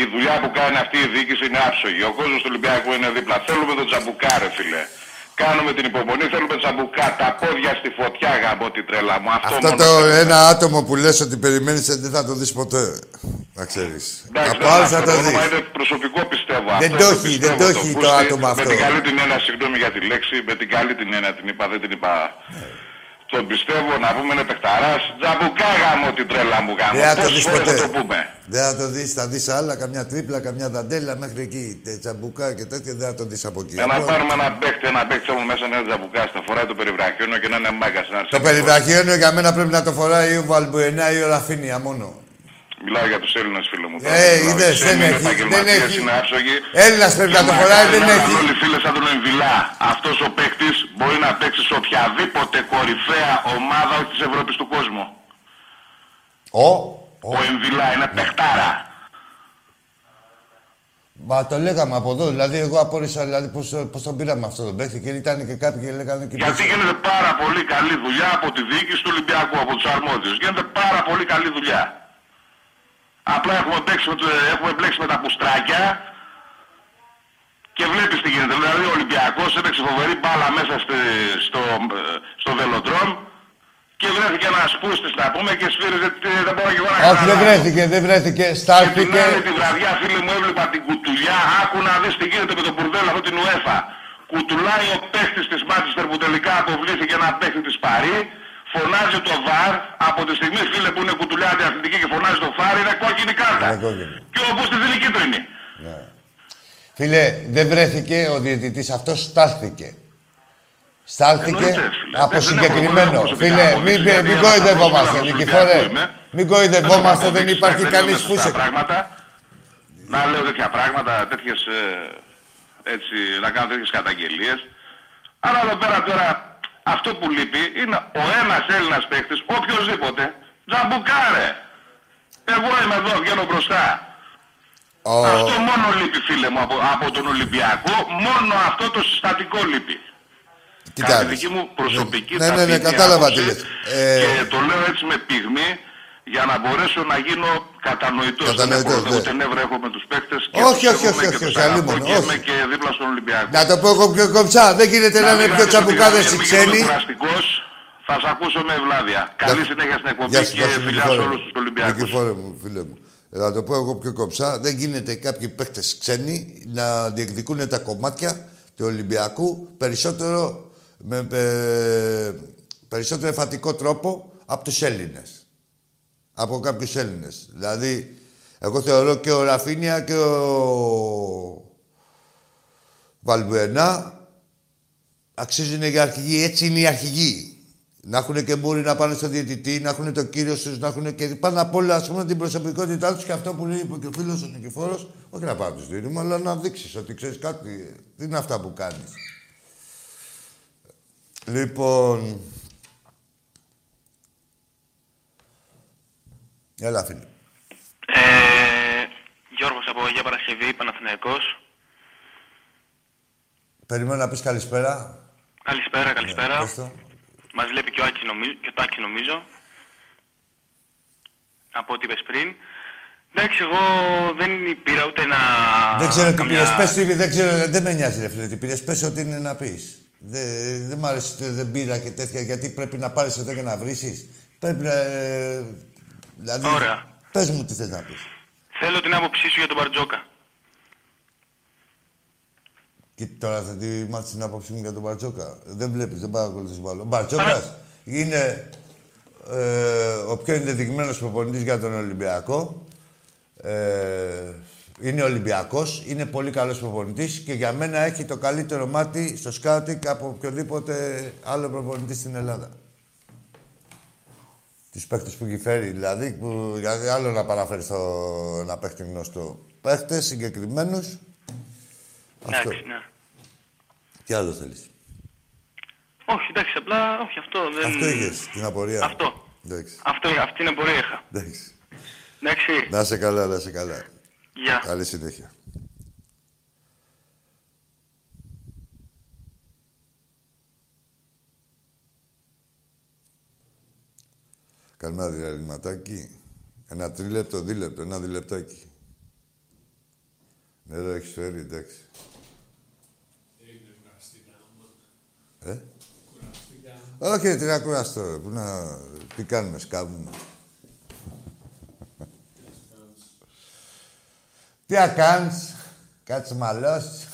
Η δουλειά που κάνει αυτή η διοίκηση είναι άψογη. Ο κόσμος του Ολυμπιακού είναι δίπλα. Θέλουμε τον τζαμπουκά, ρε φίλε. Κάνουμε την υπομονή, θέλουμε τζαμπουκά. Τα πόδια στη φωτιά, γαμπό την τρέλα μου. Αυτό, Αυτό μόνο το θέλω. ένα άτομο που λες ότι περιμένεις ε, δεν θα το δεις ποτέ. Να ξέρεις. Εντάξει, Από δεν άλλους θα αναφέρω το όνομα, δεις. Είναι προσωπικό πιστεύω. Δεν Αυτό το το έχει, πιστεύω, δεν το έχει το Πούστη. άτομο αυτό. Με την καλή την έννοια, συγγνώμη για τη λέξη, με την καλή την έννοια την είπα, δεν την είπα. Τον πιστεύω να πούμε είναι παιχταράς. Τζαμπουκά γάμο την τρέλα μου γάμο. Δεν θα το Πόσες δεις φορές ποτέ. θα το πούμε; Δεν θα το δεις, θα δεις άλλα, καμιά τρίπλα, καμιά δαντέλα μέχρι εκεί. τε- Τσαμπουκά και τέτοια δεν θα το δεις από εκεί. Για να Αυτό- πάρουμε ένα παίχτη, ένα παίχτη θέλουμε μέσα ένα τζαμπουκά, στα φοράει το περιβραχιόνιο και να είναι μάγκας. να είναι Το σημαντικός. περιβραχιόνιο για μένα πρέπει να το φοράει ή ο Βαλμπουενά ή ο Ραφίνια μόνο. Μιλάω για τους Έλληνες φίλε μου. Ε, είδες, δεν είναι έχει- δεν επαγγελματίες, έχει. Είναι άψογοι. Έλληνας πρέπει να το χωράει, δεν έχει. Όλοι οι φίλε σαν τον Εμβιλά. Αυτός ο παίκτης μπορεί να παίξει σε οποιαδήποτε κορυφαία ομάδα όχι της Ευρώπης του κόσμου. Ο, Ο Εμβιλά είναι παιχτάρα. Μα το λέγαμε από εδώ, δηλαδή εγώ απόρρισα δηλαδή, πώς, πώς τον πήραμε αυτό τον παίχτη και ήταν και κάποιοι και λέγανε και Γιατί πώς- γίνεται πάρα πολύ καλή δουλειά από τη διοίκηση του Ολυμπιακού, από τους αρμόδιους. Γίνεται πάρα πολύ καλή δουλειά. Απλά έχουμε παίξει με, το- έχουμε μπλέξει με τα πουστράκια και βλέπεις τι γίνεται. Δηλαδή ο Ολυμπιακός έπαιξε φοβερή μπάλα μέσα στη, στο, ε, στο βελοτρόμ και βρέθηκε ένα πούστη να πούμε και σφύριζε. τι- Δεν μπορώ και εγώ να Όχι, δεν καταλάβω. βρέθηκε, δεν βρέθηκε, Και την στάλθηκε. άλλη τη βραδιά, φίλε μου, έβλεπα την κουτουλιά. Άκου να δεις τι γίνεται με τον μπουρδέλο αυτό την UEFA. Κουτουλάει ο παίχτης της Μάντσεστερ που τελικά αποβλήθηκε ένα παίχτη της Παρή. Φωνάζει το ΒΑΡ. Από τη στιγμή, φίλε, που είναι κουτουλιά αντιαθλητική και φωνάζει το ΒΑΡ, είναι κόκκινη κάρτα. Είναι κόκκινη. Και όπως τη δίνει κίτρινη. Φίλε, δεν βρέθηκε ο διαιτητής αυτός, στάλθηκε. Στάλθηκε Εννοείται, φίλε. από Δεν- δεν συγκεκριμένο. έχω προσωπικά Φίλε, άποψη, μην, γιατί μην ένας κοροϊδευόμαστε, άνθρωπος Νικηφόρε. που είμαι, Μην κοροϊδευόμαστε, δεν αποδείξεις, υπάρχει δεν κανείς λέω που σωστά σε... πράγματα. Να λέω τέτοια πράγματα, τέτοιες, ε, έτσι, να κάνω τέτοιες καταγγελίες. Αλλά εδώ πέρα τώρα, αυτό που λείπει είναι ο ένας Έλληνας παίκτης, οποιοδήποτε, τζαμπουκάρε. Εγώ είμαι εδώ, βγαίνω μπροστά. Ο... Αυτό μόνο λείπει φίλε μου από, από τον Ολυμπιακό, μόνο αυτό το συστατικό λείπει. Κοίτα, Κατά τη δική μου προσωπική Ναι, ναι, ναι, ταπεινή κατάλαβα τι άποψη λες. Ε, Και το λέω έτσι με πυγμή για να μπορέσω να γίνω κατανοητός. Κατανοητός, Δεν έχω ναι. ούτε νεύρα έχω με τους παίκτες και Όχι, τους όχι, σέβομαι όχι, και όχι, τους όχι, αγαπώ αλλήμον, και όχι. είμαι και δίπλα στον Ολυμπιακό. Να το πω εγώ πιο κομψά, δεν γίνεται να είναι μην πιο κρατήσω τσαμπουκάδες τη οι γραμμή, ξένοι. Μην γίνω κουραστικός, θα σας ακούσω με ευλάβεια. Καλή συνέχεια στην εκπομπή Γεια σου, και γεια σου, φιλιά σε Νικηφόρε όλους μου. τους Ολυμπιακούς. Νικηφόρε μου, φίλε μου. Ε, Να το πω εγώ πιο κομψά. Δεν γίνεται κάποιοι παίχτες ξένοι να διεκδικούν τα κομμάτια του Ολυμπιακού περισσότερο με ε, περισσότερο εφατικό τρόπο από τους Έλληνες. Από κάποιους Έλληνες. Δηλαδή, εγώ θεωρώ και ο Ραφίνια και ο Βαλμπουενά αξίζουν για αρχηγοί. Έτσι είναι οι αρχηγοί. Να έχουν και μπορεί να πάνε στο διαιτητή, να έχουν το κύριο του, να έχουν και πάνω απ' όλα ας πούμε, την προσωπικότητά τους και αυτό που λέει και ο φίλος ο Νικηφόρος, όχι να πάρει τους δίνουμε, αλλά να δείξεις ότι ξέρεις κάτι. Τι είναι αυτά που κάνεις. Λοιπόν. Έλα, φίλε. Ε, Γιώργος από Αγία Παρασκευή, Παναθηναϊκός. Περιμένω να πεις καλησπέρα. Καλησπέρα, καλησπέρα. Πες το. Μας βλέπει και ο Άκης νομίζω, και ο Τάκης νομίζω. Από ό,τι είπες πριν. Εντάξει, εγώ δεν πήρα ούτε να... Δεν ξέρω τι καμιά- πήρες. Πες τι, δεν ξέρω, δεν με νοιάζει ρε φίλε τι πήρες. Πες ό,τι είναι να πεις. Δεν, δεν μ' αρέσει ότι δεν πήρα και τέτοια, γιατί πρέπει να πάρεις εδώ και να βρίσεις. Πρέπει να... ε, δηλαδή, Ωραία. πες μου τι θες να πεις. Θέλω την άποψή σου για τον Μπαρτζόκα. Και τώρα θα τη μάθεις την άποψή μου για τον Μπαρτζόκα. Δεν βλέπεις, δεν παρακολουθείς μάλλον. Ο Μπαρτζόκας είναι ε, ο πιο ενδεδειγμένος προπονητής για τον Ολυμπιακό. Ε, είναι Ολυμπιακός, είναι πολύ καλός προπονητής και για μένα έχει το καλύτερο μάτι στο σκάουτινγκ από οποιοδήποτε άλλο προπονητή στην Ελλάδα. Τους παίχτες που έχει φέρει, δηλαδή, που, δηλαδή άλλο να παραφέρει στο ένα παίχτη γνωστό. Παίχτες συγκεκριμένους, αυτό. Εντάξει, ναι. Τι άλλο θέλεις; Όχι, εντάξει, απλά όχι αυτό. Δεν... Αυτό είχες, την απορία. Αυτό. Εντάξει. Αυτό, αυτή είναι πορεία είχα. Εντάξει. Εντάξει, Να είσαι καλά, να είσαι καλά. γεια. Καλή συνέχεια. Καλημέρα διαλυματάκι. Ένα τρίλεπτο, δίλεπτο, ένα διλεπτάκι. Νερό έχεις φέρει, εντάξει. Ε; Όχι, τι να κουραστώ. Πού να... Τι κάνουμε, σκάβουμε. Τι να κάνεις, κάτσε μαλός.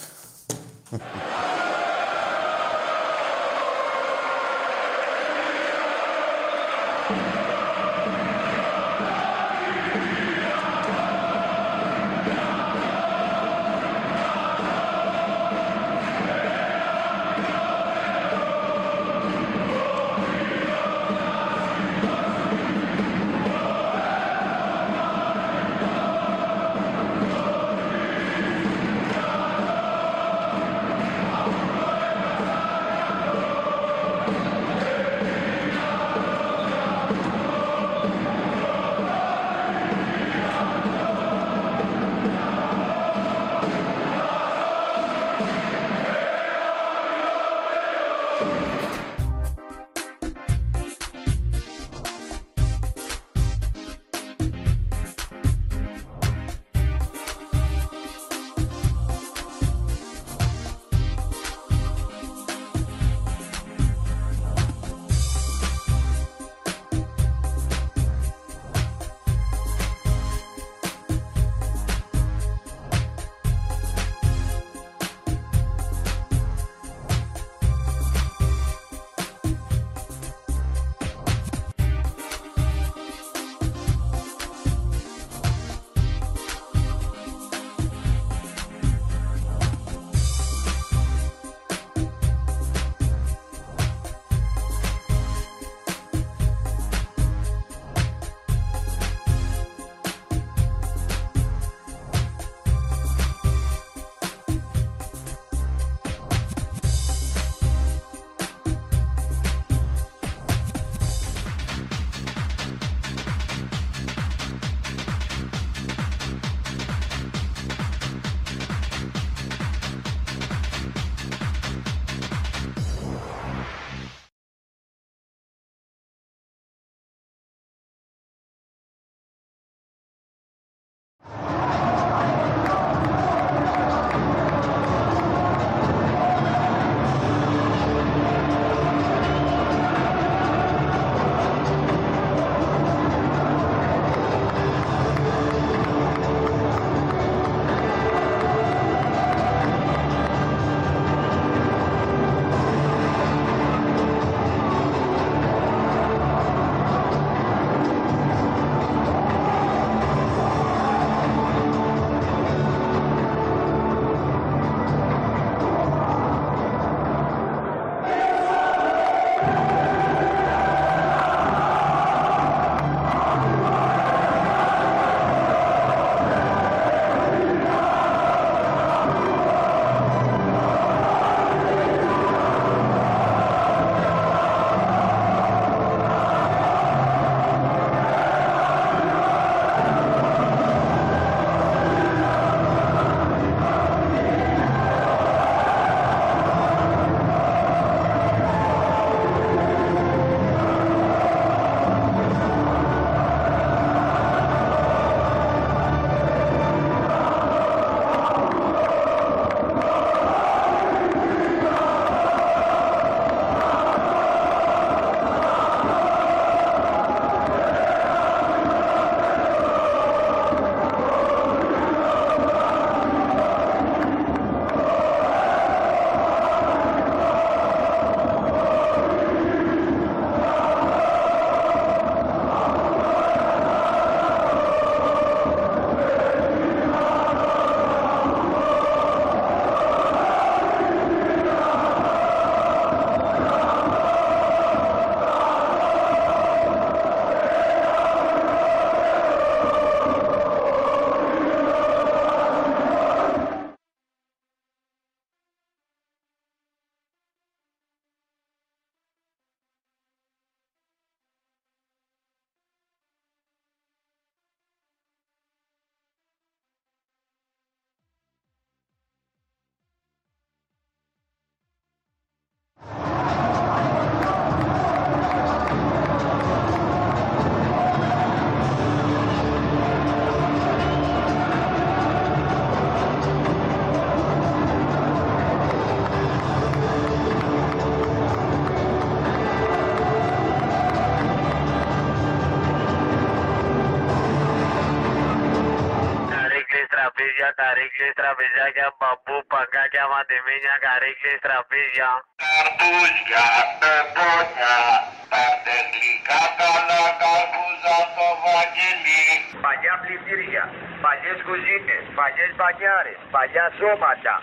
Παγκάκια, μαντεμίνια, καρύκλες, τραπέζια. Καρπούζια, πεπόνια, πάρτε γλυκά καλά καρπούζα στο βαγγελί. Παλιά πλυντήρια, παλιές κουζίνες, παλιές μπανιάρες, παλιά σώματα.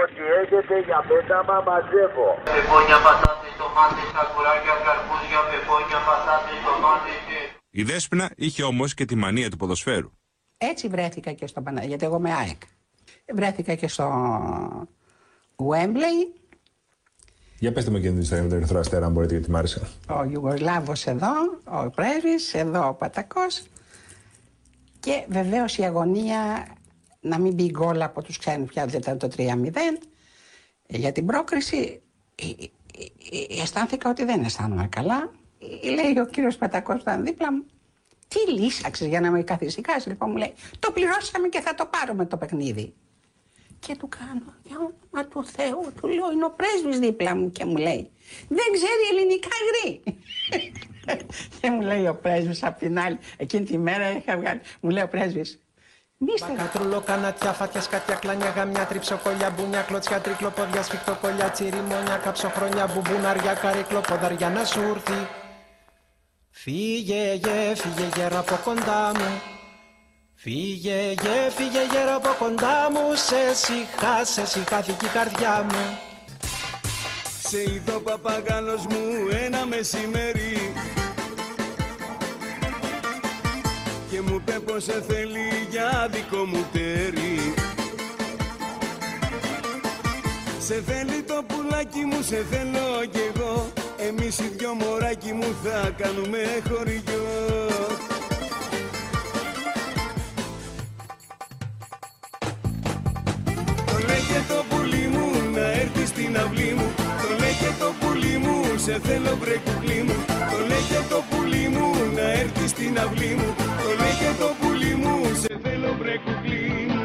Ό,τι έχετε για πέταμα μαζεύω. Πεπόνια, πατάτες, τομάτες, σακουράκια, καρπούζια, πεπόνια, πατάτες, τομάτες και... Η Δέσποινα είχε όμως και τη μανία του ποδοσφαίρου. Έτσι βρέθηκα και στο Παναγία, γιατί εγώ είμαι ΑΕΚ. Βρέθηκα και στο Wembley, Για πετε με εκείνη την ιστορία με τον Ερυθρό Αστέρα, αν μπορείτε, γιατί μ' άρεσε. ο Ιουγκοσλάβος εδώ, ο Πρέσβης, εδώ ο Πατακός και βεβαίως η αγωνία να μην μπει γκολ από τους ξένους πια, δεν ήταν το 3-0 για την πρόκριση ε, ε, ε, αισθάνθηκα ότι δεν αισθάνομαι καλά. Ε, Λέει ο κύριος Πατακός που ήταν δίπλα μου, τι λύσαξες για να με καθησυχάσεις. Λοιπόν μου λέει, το πληρώσαμε και θα το πάρουμε το παιχνίδι. Και του κάνω, για όνομα του Θεού, του λέω, είναι ο πρέσβης δίπλα μου και μου λέει, δεν ξέρει ελληνικά γρή. και μου λέει ο πρέσβης απ' την άλλη, εκείνη τη μέρα είχα βγάλει, μου λέει ο πρέσβης, Μίστε, Μπακατρούλο, κανατιά, φάτια, σκάτια, κλάνια, γαμιά, τριψοκολιά, μπουνιά, κλωτσιά, τρικλοπόδια, σφιχτοκολιά, τσιριμόνια, καψοχρονιά, μπουμπουναριά, καρύκλο, ποδαριά να σου έρθει. Φύγε, γε, φύγε γέρο από κοντά μου. Φύγε, γε, φύγε γέρο από κοντά μου. Σε σιχά, σε σιχάθηκε η καρδιά μου. Σε είδε ο παπαγάλος μου ένα μεσημέρι Και μου είπε πως σε θέλει για δικό μου τέρι Σε θέλει το πουλάκι μου, σε θέλω κι εγώ Εμείς οι δυο μωράκι μου θα κάνουμε χωριό Το λέγε το πουλί μου να έρθει στην αυλή μου. Το λέγε το πουλί μου σε θέλω βρε κουκλί μου. Το λέγε το πουλί μου να έρθει στην αυλή μου. Το λέγε το πουλί μου σε θέλω βρε κουκλί μου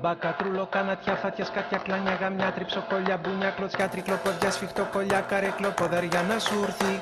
Μπακατρούλο, κανατιά, φάτια, σκάτια, κλάνια, γαμιά, τριψοκολιά, μπουνιά, κλωτσιά, τρικλοπόδια, σφιχτοκολιά, καρέκλο, ποδαριά να σου έρθει.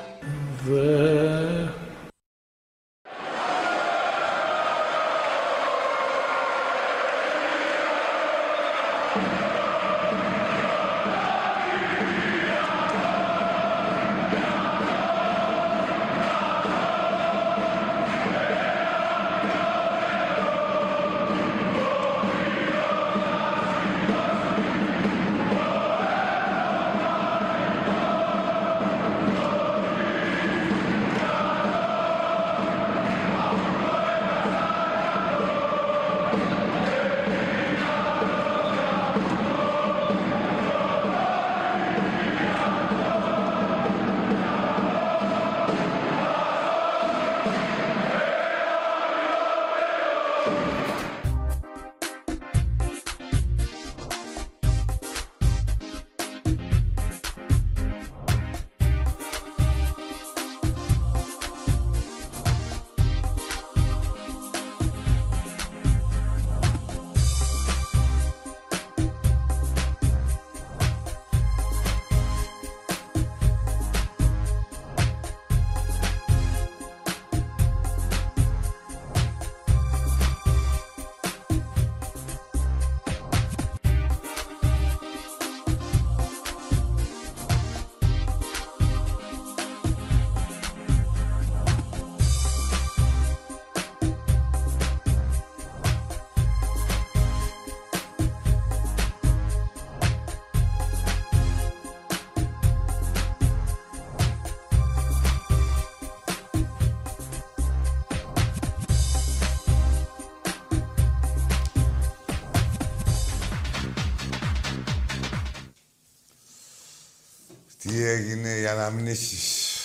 Τι έγινε οι αναμνήσεις.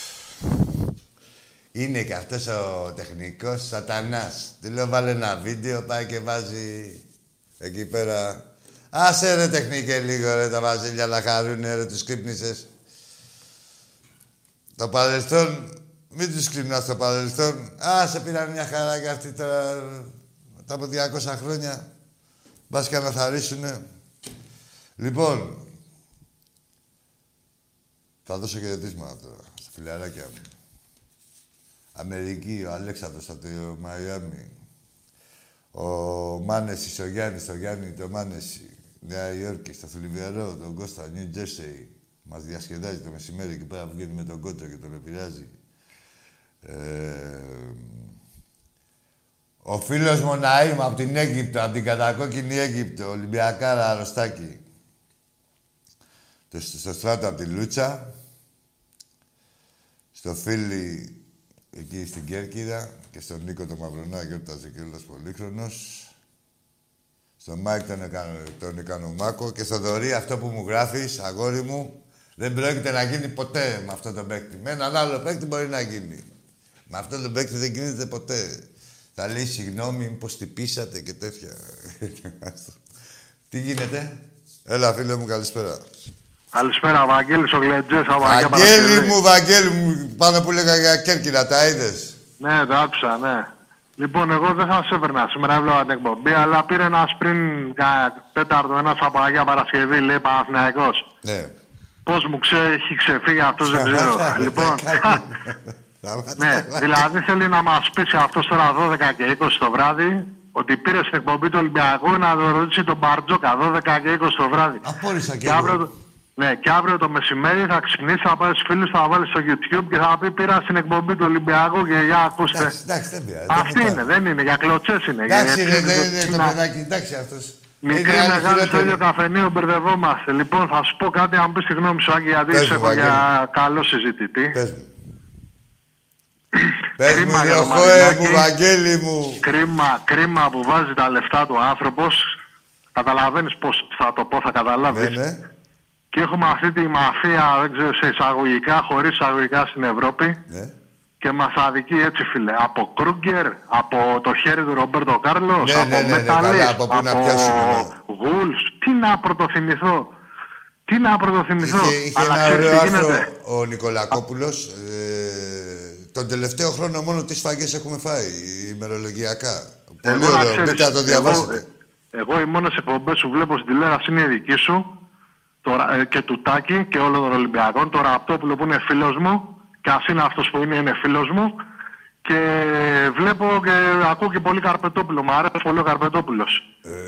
Είναι και αυτός ο τεχνικός σατανάς. Του λέω βάλε ένα βίντεο, πάει και βάζει εκεί πέρα. Άσε ρε τεχνικέ λίγο ρε τα βαζίλια να χαρούνε ρε τους κρύπνησες. Το παρελθόν Μην τους κρινάς στο παρελθόν. Α, σε πήραν μια χαρά και αυτοί τώρα, μετά από 200 χρόνια. Μπας και αναθαρίσουνε. Λοιπόν, θα δώσω χαιρετίσματα τώρα, στα φιλαράκια μου. Αμερική, ο Αλέξανδρος από το Μαϊάμι. Ο Μάνεσης, ο Γιάννης, ο Γιάννη, το Μάνεση. Νέα Υόρκη, στο Θλιβερό, τον Κώστα, Νιου Τζέρσεϊ. Μας διασκεδάζει το μεσημέρι και πέρα βγαίνει με τον κότσο και τον επηρεάζει. Ε, ο φίλος μου Ναΐμ από την Αίγυπτο, από την κατακόκκινη Αίγυπτο, Ολυμπιακάρα αρρωστάκι. Το, στο Στράτο από τη Λούτσα. Στο φίλι εκεί στην Κέρκυρα και στον Νίκο το Μαυρονά γιόρταζε κιόλας πολύχρονος. Στον Μάικ τον, έκανα, τον Οικονομάκο και στο Δωρή αυτό που μου γράφεις, αγόρι μου, δεν πρόκειται να γίνει ποτέ με αυτό το παίκτη. Με έναν άλλο παίκτη μπορεί να γίνει. Με αυτό το παίκτη δεν γίνεται ποτέ. Θα λέει συγγνώμη, μήπως χτυπήσατε και τέτοια. Τι γίνεται; Έλα, φίλε μου, καλησπέρα. Καλησπέρα, Βαγγέλης ο Γλεντζές από Αγία Βαγγέλη Παρασκευή. μου, Βαγγέλη μου, πάνω που λέγα για Κέρκυρα, τα είδες; Ναι, το άκουσα, ναι. Λοιπόν, εγώ δεν θα σε έβαιρνα σήμερα, έβλεπα την εκπομπή, αλλά πήρε ένας πριν κάνα τέταρτο ένας από Αγία Παρασκευή, λέει Παναθηναϊκός. Ναι. Πώς μου ξέ, έχει ξεφύγει αυτός, δεν ξέρω. λοιπόν, ναι, δηλαδή θέλει να μας πείσει αυτός τώρα 12 και 20 το βράδυ, ότι πήρε στην εκπομπή του Ολυμπιακού να το ρωτήσει τον Μπαρτζόκα 12 και 20 το βράδυ. Απόρρισα και Και αύριο, το- ναι, και αύριο το μεσημέρι θα ξυπνήσει, θα πάει στους φίλους, θα βάλεις στο YouTube και θα πει πήρα στην εκπομπή του Ολυμπιακού και για ακούστε. Εντάξει, δεν πειράζει. Αυτή είναι, δεν είναι, για κλωτσές είναι. Εντάξει, για- ρε, δεν για- είναι το να- παιδάκι, εντάξει αυτός. Μικρή Είναι άλλο μεγάλη στο χειρότερο. ίδιο καφενείο μπερδευόμαστε. Λοιπόν, θα σου πω κάτι, αν πεις τη γνώμη σου, Άγγι, γιατί Πες σε μου, έχω για Βαγγέλη. καλό συζητητή. Πες μου. Πες μου, Κρίμα για ρε, το χώε Μαρινάκη. μου, Βαγγέλη μου. Κρίμα, κρίμα που βάζει τα λεφτά του άνθρωπος. Καταλαβαίνεις πώς θα το πω, θα καταλάβεις. Ναι, ναι. Και έχουμε αυτή τη μαφία, δεν ξέρω, σε εισαγωγικά, χωρίς εισαγωγικά στην Ευρώπη. Ναι. Και μας αδικεί έτσι, φίλε. Από Κρούγκερ, από το χέρι του Ρομπέρτο Κάρλος, Ναι, από ναι, ναι, ναι, Μεταλές, καλά, από πού να πιάσουμε, ναι. Γουλς. Τι να πρωτοθυμηθώ. Τι να πρωτοθυμηθώ. Είχε, είχε Αλλά ένα ξέρεις ωραίο τι άρθρο γίνεται. ο Νικολακόπουλος. Ε, τον τελευταίο χρόνο μόνο τι σφαγές έχουμε φάει, ημερολογιακά. Πολύ Εγώ να ωραίο, ξέρεις, μπείτε να το εγώ- διαβάσετε. Εγώ οι μόνες εκπομπές που βλέπω στην τηλεόραση είναι η δική σου τώρα, ε, και του Τάκη και όλων των Ολυμπιακών. Το Ραπτόπουλο που είναι φίλος μου και ας είναι αυτός που είναι, είναι φίλος μου. Και βλέπω και ακούω και πολύ Καρπετόπουλο. Μ' αρέσει πολύ ο Καρπετόπουλος.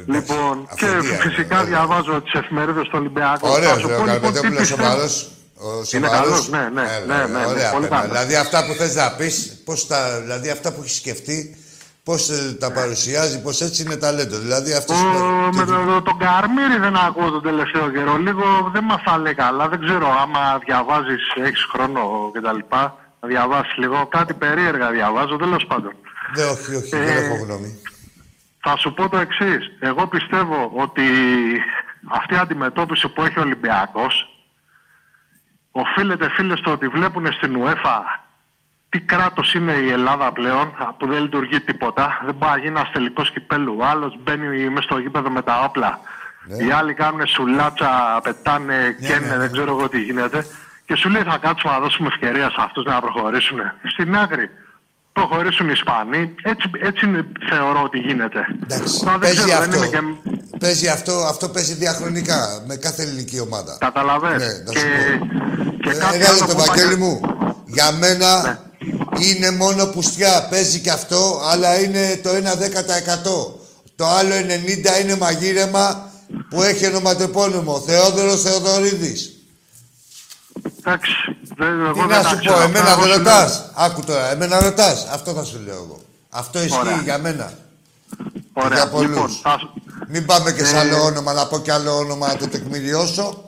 λοιπόν, και αυθεντία είναι, φυσικά διαβάζω τις εφημερίδες του Ολυμπιακού. Θα Ωραίος, σου ρε, πω, ο λοιπόν, τι Καρπετόπουλος πιστεύω. σοβαρός. Ο Είναι σοβαρός. καλός, ναι, ναι, Έλα, ναι, ναι, ναι, ωραία, πολύ παιδά. καλός. Δηλαδή αυτά που θες να πεις, πώς τα, δηλαδή αυτά που έχεις σκεφτεί, πώς ε, τα παρουσιάζει, πώς έτσι είναι ταλέντο. Δηλαδή αυτός Ο, είναι... με το, τον Καρμύρη δεν ακούω τον τελευταίο καιρό. Λίγο δεν μας τα λέει καλά. Δεν ξέρω άμα διαβάζεις, έχεις χρόνο κτλ. Να διαβάσεις λίγο. Κάτι περίεργα διαβάζω, τέλος πάντων. Ναι, όχι, όχι, Ε, δεν έχω γνώμη. Θα σου πω το εξής. Εγώ πιστεύω ότι αυτή η αντιμετώπιση που έχει ο Ολυμπιακός οφείλεται φίλες στο ότι βλέπουν στην UEFA τι κράτος είναι η Ελλάδα πλέον που δεν λειτουργεί τίποτα. Δεν μπορεί να γίνει ένας τελικός κυπέλου. Ο άλλος μπαίνει μέσα στο γήπεδο με τα όπλα. Οι άλλοι κάνουν σουλάτσα, πετάνε, καίνε, δεν ξέρω εγώ τι γίνεται. Και σου λέει θα κάτσουμε να δώσουμε ευκαιρία σε αυτούς να προχωρήσουν. Στην άκρη προχωρήσουν οι Ισπανοί. Έτσι, έτσι είναι, θεωρώ ότι γίνεται. Τώρα δεν Παίζει ξέρω, δεν αυτό. είμαι και... Παίζει αυτό, αυτό παίζει διαχρονικά με κάθε ελληνική ομάδα. Καταλαβαίνεις. Ναι, να και, σου πω. και Ε, κάτι Ένα άλλο λεπτό, που είπα Βαγγέλη και- μου. Για μένα Ναι. Είναι μόνο πουστιά. Παίζει και αυτό, αλλά είναι το 1 10%. Το άλλο 90 είναι μαγείρεμα που έχει ονοματεπώνυμο. Θεόδωρος Θεοδωρίδης. Εντάξει. Δεν, εγώ Τι δεν να τα σου ξέρω. πω, εμένα Εγώ δεν σου ρωτάς. Άκου τώρα, εμένα ρωτάς. Αυτό θα σου λέω εγώ. Αυτό ισχύει Ωραία. για μένα. Ωραία. Και για πολλούς. Λοιπόν, θα σου- Μην πάμε και σε Ε, άλλο όνομα, να πω και άλλο όνομα να το τεκμηριώσω.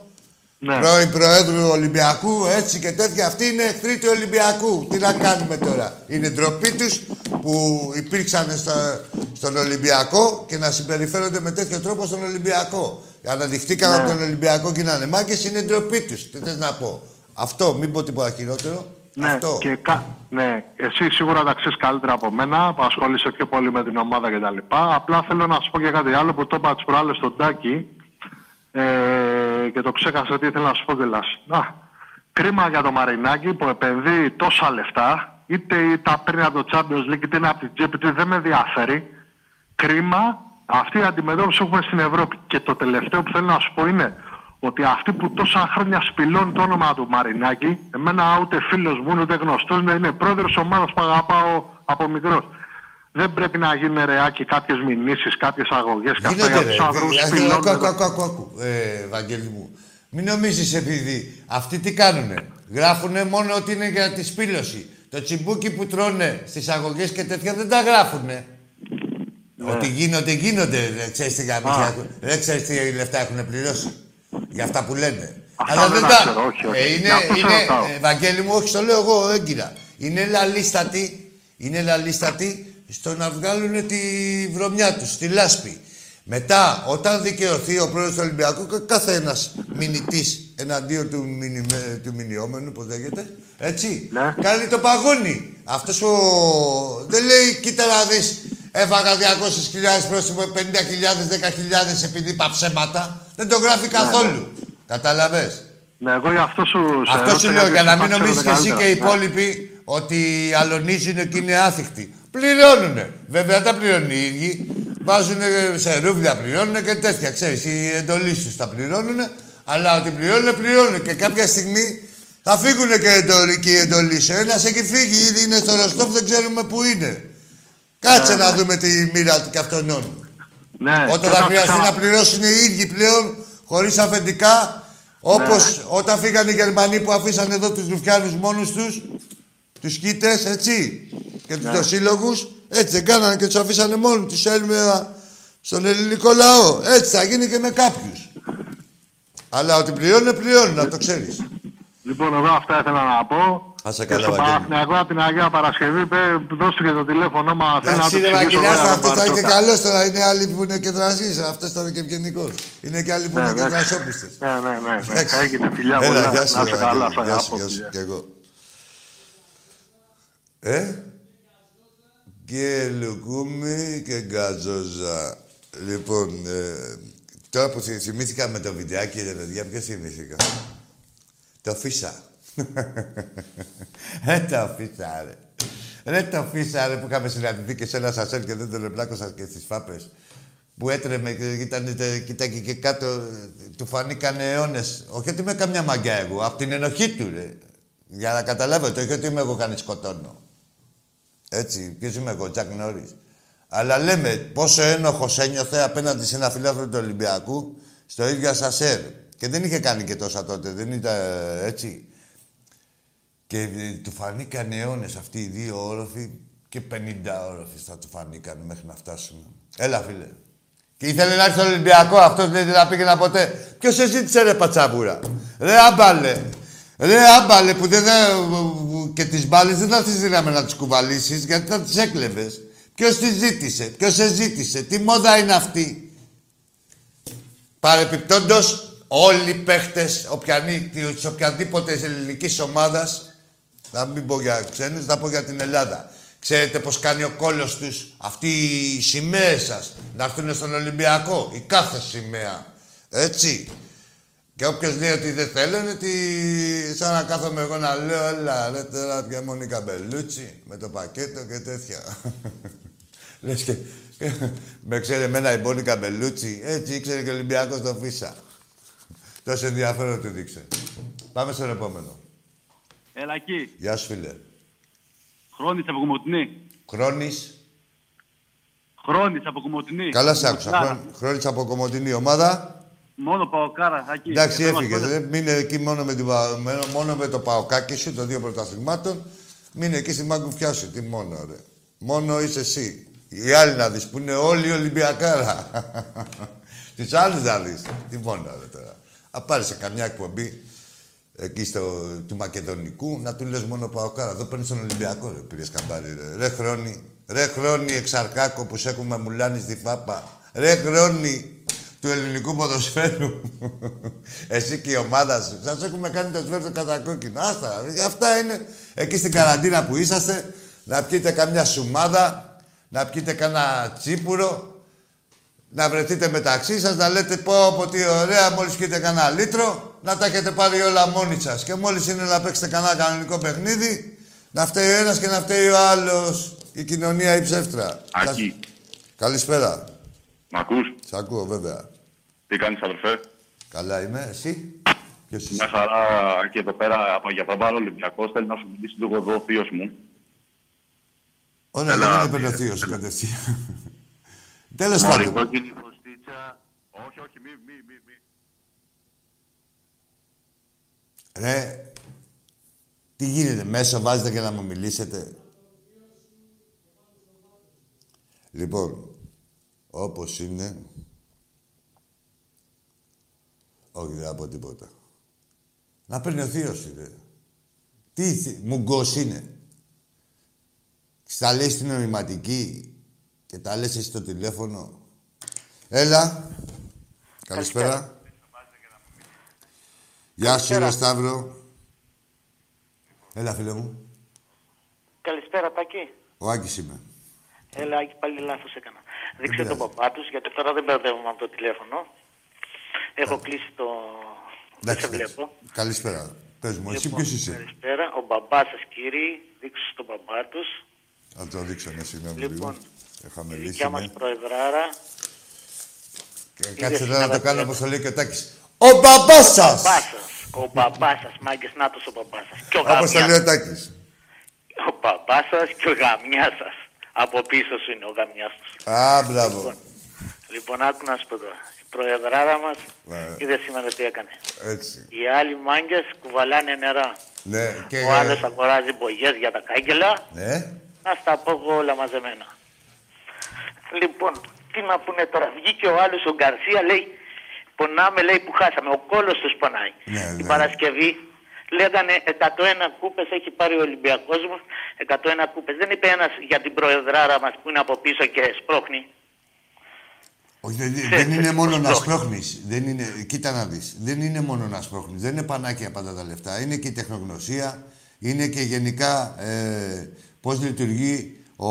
Ναι. Πρώην Προέδρου Ολυμπιακού, έτσι και τέτοια. Αυτοί είναι εχθροί του Ολυμπιακού. Τι να κάνουμε τώρα; Είναι ντροπή τους που υπήρξαν στα- στον Ολυμπιακό και να συμπεριφέρονται με τέτοιο τρόπο στον Ολυμπιακό. Αναδειχθήκαν Ναι. από τον Ολυμπιακό και να είναι μάγκες, είναι ντροπή τους. Τι θες να πω; Αυτό, μην πω τίποτα χειρότερο. Ναι, Αυτό. και κα... ναι, εσύ σίγουρα τα ξέρεις καλύτερα από μένα, που ασχολείσαι πιο πολύ με την ομάδα κτλ. Απλά θέλω να σου πω και κάτι άλλο που το είπα τις προάλλες στον Τάκη ε, και το ξέχασα τι ήθελα να σου πω κιόλα. Να, κρίμα για το Μαρινάκι που επενδύει τόσα λεφτά είτε τα παίρνει από το Champions League, είτε είναι από την τσέπη του, δεν με ενδιαφέρει. Κρίμα αυτή η αντιμετώπιση που έχουμε στην Ευρώπη. Και το τελευταίο που θέλω να σου πω είναι ότι αυτοί που τόσα χρόνια σπηλώνουν το όνομα του Μαρινάκη, εμένα ούτε φίλος μου ούτε γνωστός είναι πρόεδρος ομάδας που αγαπάω από μικρός. Δεν πρέπει να γίνουν ρεάκι κάποιες μηνύσεις, κάποιες αγωγές και αυτά για τους ανθρώπου που σπηλώνουν. Ακού, ακού, ακού, ακού, ε, Βαγγέλη μου. Μην νομίζεις επειδή αυτοί τι κάνουνε. Γράφουνε μόνο ότι είναι για τη σπήλωση. Το τσιμπούκι που τρώνε στις αγωγές και τέτοια δεν τα γράφουνε. Ότι γίνονται, γίνονται. Δεν ξέρεις τι γαμίσια Α. έχουν. Δεν ξέρεις τι λεφτά έχουν πληρώσει. Για αυτά που λένε. Αυτά Αλλά δεν δεν τα τα... ξέρω, όχι, όχι. Ε, είναι, Γι' αυτό σε είναι, ρωτάω. ε, Βαγγέλη μου, όχι, στο λέω εγώ έγκυρα. Είναι λαλίστατοι, είναι λαλίστατοι στο να βγάλουν τη βρωμιά τους, τη λάσπη. Μετά, όταν δικαιωθεί ο πρόεδρος του Ολυμπιακού, κα- κάθε ένας μηνυτής εναντίον του, μηνυμε- του μηνιόμενου, πώς λέγεται, έτσι, κάνει το παγόνι. Αυτός ο... δεν λέει, κοίτα να δεις, έφαγα 200.000 πρόσωπο, 50.000, 10.000 επειδή είπα ψέματα. Δεν το γράφει καθόλου. Καταλαβες. Ναι, εγώ γι' αυτό σου. σε Αυτό σου ρώτησα, λέω, γιατί για να τα μην ξέρετε νομίζεις και εσύ καλύτερα. και οι Ναι. υπόλοιποι ότι αλωνίζουν και είναι άθικτοι. Πληρώνουνε. Βέβαια τα πληρώνουν οι ίδιοι. Βάζουν σε ρούβλια πληρώνουν και τέτοια. Ξέρεις, οι εντολοί τους τα πληρώνουν. Αλλά ότι πληρώνουν, πληρώνουν. Και κάποια στιγμή θα φύγουν και, εντολοί, και οι εντολοί σου. Ένας έχει φύγει, ήδη είναι στο Ροστόφ, δεν ξέρουμε πού είναι. Κάτσε Ναι, να ναι. δούμε τη μοίρα του και αυτών. Ναι, Όταν και θα όταν χρειαστεί ξα- να πληρώσουν οι ίδιοι πλέον, χωρίς αφεντικά, όπως Ναι. όταν φύγανε οι Γερμανοί που αφήσανε εδώ τους Ρουφιάνους μόνους τους, τους κοίτες, έτσι, και τους Ναι. δοσύλλογους, έτσι δεν κάνανε και τους αφήσανε μόνοι τους έλμερα στον ελληνικό λαό. Έτσι θα γίνει και με κάποιους. Αλλά ότι πληρώνουν, πληρώνουν, να το ξέρεις. Λοιπόν, εγώ αυτά ήθελα να πω. Άσε Και καλά, στο Βαγγέλη. Παναθηναϊκό από την Αγία Παρασκευή, πέ, δώστε και το τηλέφωνο μας θέλω να Εντάξει, το ρε εξηγήσω. Βαγγελιά, βέβαια, αυτό θα είναι και Μπαρτζόκα. καλός τώρα. Είναι άλλοι που είναι και δρασείς, αυτός ήταν και ευγενικός. Είναι και άλλοι που Ναι, είναι και ναι. δρασόπιστες. Ναι, ναι, ναι. ναι. Εντάξει. Έγινε φιλιά Έλα, πολλά. γεια Να σου, είσαι ρε καλά, Βαγγέλη. σ' Γεια σου, αγαπώ. γεια σου, φιλιά. κι εγώ. Ε, και λουκούμι και γκαζόζα. Λοιπόν, ε, τώρα που θυ- θυμήθηκα με το βιντεάκι, ρε παιδιά, ποιος θυμήθηκα. Το φίσα. ε, το φίσα, ρε. Ρε το φίσα, ρε, που είχαμε συναντηθεί και σε ένα σασέρ και δεν τον εμπλάκωσα και στις φάπες. Που έτρεμε και ήταν, τε- κοίταγε και κάτω, ε, του φανήκανε αιώνες. Όχι ότι είμαι καμιά μαγκιά εγώ, απ' την ενοχή του, ρε. Για να καταλάβετε, όχι ότι είμαι εγώ κανείς σκοτώνω. Έτσι, ποιος είμαι εγώ, Τζακ Νόρις. Αλλά λέμε πόσο ένοχος ένιωθε απέναντι σε ένα φιλάθρο του Ολυμπιακού στο ίδιο Ασασέρ. Και δεν είχε κάνει και τόσα τότε, δεν ήταν ε, έτσι. Και ε, του φανήκαν αιώνες αυτοί οι δύο όροφοι και 50 όροφοι θα του φανήκαν μέχρι να φτάσουμε. Έλα, φίλε. Και ήθελε να έρθει στο Ολυμπιακό, αυτός δεν θα πήγαινα ποτέ. Ποιος σε ζήτησε ρε πατσαβούρα; Ρε άμπαλε. Ρε άμπαλε που δεν θα... και τις μπάλες δεν θα τις δίναμε να τις κουβαλήσεις γιατί θα τις έκλεβες. Ποιος τις ζήτησε, ποιος σε ζήτησε, τι μόδα είναι αυτή. Παρεπιπτόντως, όλοι οι παίχτες οποιανή, της οποιαδήποτε ελληνικής ομάδας, θα μην πω για ξένους, θα πω για την Ελλάδα. Ξέρετε πώς κάνει ο κόλος τους, αυτοί οι σημαίες σας, να έρθουν στον Ολυμπιακό, η κάθε σημαία. Έτσι. Και όποιος λέει ότι δεν θέλουν, ότι σαν να κάθομαι εγώ να λέω, έλα ρε τώρα πια Μονίκα Μπελούτσι, με το πακέτο και τέτοια. Λες και, με ξέρει εμένα η Μόνικα Μπελούτσι, έτσι ήξερε και ο Ολυμπιακός το Φίσα. Τόσο ενδιαφέρον του δείξε. Πάμε στον επόμενο. Έλα εκεί. Γεια σου φίλε. Χρόνης από Κομωτινή. Χρόνης. Χρόνης από Κομωτινή. Καλά σε άκουσα. Κάρα. Χρόν- Χρόνης από Κομωτινή ομάδα. Μόνο Παοκάρα. Εκεί. Εντάξει, Εδώ μας έφυγε. πάνε. Δεν μείνε εκεί μόνο με, την, Πα- με- μόνο με το παοκάκι σου, των δύο πρωταθλημάτων. Μείνε εκεί στη μαγκουφιά σου. Τι μόνο, ρε. Μόνο είσαι εσύ. Οι άλλοι να δεις που είναι όλοι Ολυμπιακάρα. Τις άλλες να δεις. Τι μόνο, ρε τώρα. Α πάρεις σε καμιά εκπομπή εκεί στο, του Μακεδονικού να του λες μόνο Παοκάρα. Εδώ παίρνεις τον Ολυμπιακό, ρε, πήρες καμπάρι, ρε. Ρε χρόνι. Ρε χρόνι εξαρκάκο που σε έχουμε μουλάνει στη φάπα. Ρε χρόνι του ελληνικού ποδοσφαίρου. Εσύ και η ομάδα σου. Σας έχουμε κάνει το σφαίρτο κατά κόκκινο. Άστα. ρε. Αυτά είναι εκεί στην καραντίνα που είσαστε. Να πιείτε καμιά σουμάδα, να πιείτε κάνα τσίπουρο, να βρεθείτε μεταξύ σας, να λέτε πω πω τι ωραία, μόλις πιείτε κανένα λίτρο, να τα έχετε πάρει όλα μόνοι σας. Και μόλις είναι να παίξετε κανένα κανονικό παιχνίδι, Να φταίει ο ένας και να φταίει ο άλλος. Η κοινωνία η ψεύτρα. Άκη. Καλησπέρα. Μ' ακούς; Σ' ακούω, βέβαια. Τι κάνεις αδερφέ; Καλά είμαι, εσύ; Ποιος είσαι; Μια χαρά και εδώ πέρα από για τον Πάρο Ολυμπιακός θέλει να σου μιλήσει λίγο εδώ ο θείος μου. Ωραία, Έλα, δεν είναι πελωθείο σου κατευθείαν. Τέλος Μωρή, πάντων. κόκκινη φωστίτσα. Όχι, όχι, μη, μη, μη, μη. Ρε, τι γίνεται, μέσα βάζετε και να μου μιλήσετε. Λοιπόν, όπως είναι... Όχι, δεν θα πω τίποτα. Να παίρνει ο θείος σου, ρε. Τι θε- μουγκός είναι. Στα λέει στην νοηματική και τα λες εσύ στο τηλέφωνο. Έλα. Καλησπέρα. Γεια σου, ρε Σταύρο. Έλα, φίλε μου. Καλησπέρα, Τάκη. Ο Άκης είμαι. Έλα, Άκη, πάλι λάθος έκανα. Δείξε πειράζει. τον παπά τους, γιατί τώρα δεν μπερδεύομαι από το τηλέφωνο. Έχω κλείσει το... Δεν σε Εντάξει, εντάξει. βλέπω. Καλησπέρα. Πες μου, εσύ Λοιπόν, ποιος είσαι; Καλησπέρα. Ο μπαμπάς σας, κύριοι. Δείξω στον μπαμπά τους. Θα το δείξω, ναι, συγγνώμη Λοιπόν, λίγο. Έχαμε Η λύσει, δικιά μας ναι. προεδράρα. Και είδες Κάτσε την τώρα να το αδερφή κάνω μου. όπως το λέει και ο Τάκης. Ο μπαμπάς σας! Ο μπαμπάς σας. Ο μπαμπάς σας, μάγκες, νάτος ο μπαμπάς σας. Και ο Όπως το γαμιάς. λέει ο Τάκης. Ο μπαμπάς σας και ο γαμιάς σας. Από πίσω σου είναι ο γαμιάς τους. Α, μπράβο. Λοιπόν, άκου να σου πω τώρα. Η προεδράρα μας Ναι, είδε σήμερα τι έκανε. έτσι. Οι άλλοι μάγκες κουβαλάνε νερά. Ναι, και... Ο άλλος αγοράζει μπογιές για τα κάγκελα. Ναι. Να στα πω εγώ όλα μαζεμένα. Λοιπόν, τι να πούνε τώρα. Βγήκε ο άλλος ο Γκαρσία λέει πονάμε λέει που χάσαμε. Ο κόλος τους πονάει. Ναι, Την ναι. Παρασκευή λέγανε 101 κούπες έχει πάρει ο Ολυμπιακός μου. 101 κούπες. Δεν είπε ένας για την προεδράρα μας που είναι από πίσω και σπρώχνει. Όχι, δεν, δεν είναι μόνο να σπρώχνεις. Δεν είναι, κοίτα να δεις. Δεν είναι μόνο να σπρώχνεις. Δεν είναι πανάκια πάντα τα λεφτά. Είναι και η τεχνογνωσία. Είναι και γενικά ε, πώς λειτουργεί ο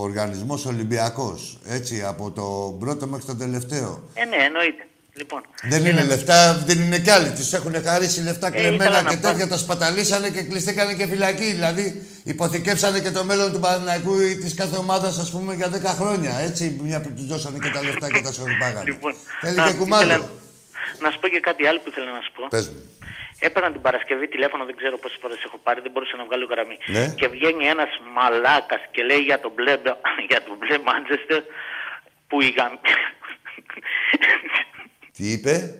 οργανισμός Ολυμπιακός. Έτσι, από το πρώτο μέχρι το τελευταίο. Ε, ναι, εννοείται. Λοιπόν, Δεν είναι λεφτά, δεν είναι κι άλλοι. Του έχουν χαρίσει λεφτά Ε, ήθελα κλεμμένα να και πω. τέτοια. Τα σπαταλήσανε και κλειστήκανε και φυλακή. Δηλαδή, υποθηκεύσανε και το μέλλον του Παναθηναϊκού ή της κάθε ομάδας, ας πούμε, για 10 χρόνια. Έτσι, μια που τους δώσανε και τα λεφτά και τα σορπάγανε. Λοιπόν, Θέλει να- και κουμάντο. ήθελα Να σου πω και κάτι άλλο που ήθελα να σου πω. Πες μου. Έπαιρνα την Παρασκευή τηλέφωνο, δεν ξέρω πόσες φορές έχω πάρει, δεν μπορούσα να βγάλω γραμμή. Ναι. Και βγαίνει ένας μαλάκας και λέει για τον μπλε, για τον μπλε Μάντζεστερ που η γαμ... Τι είπε;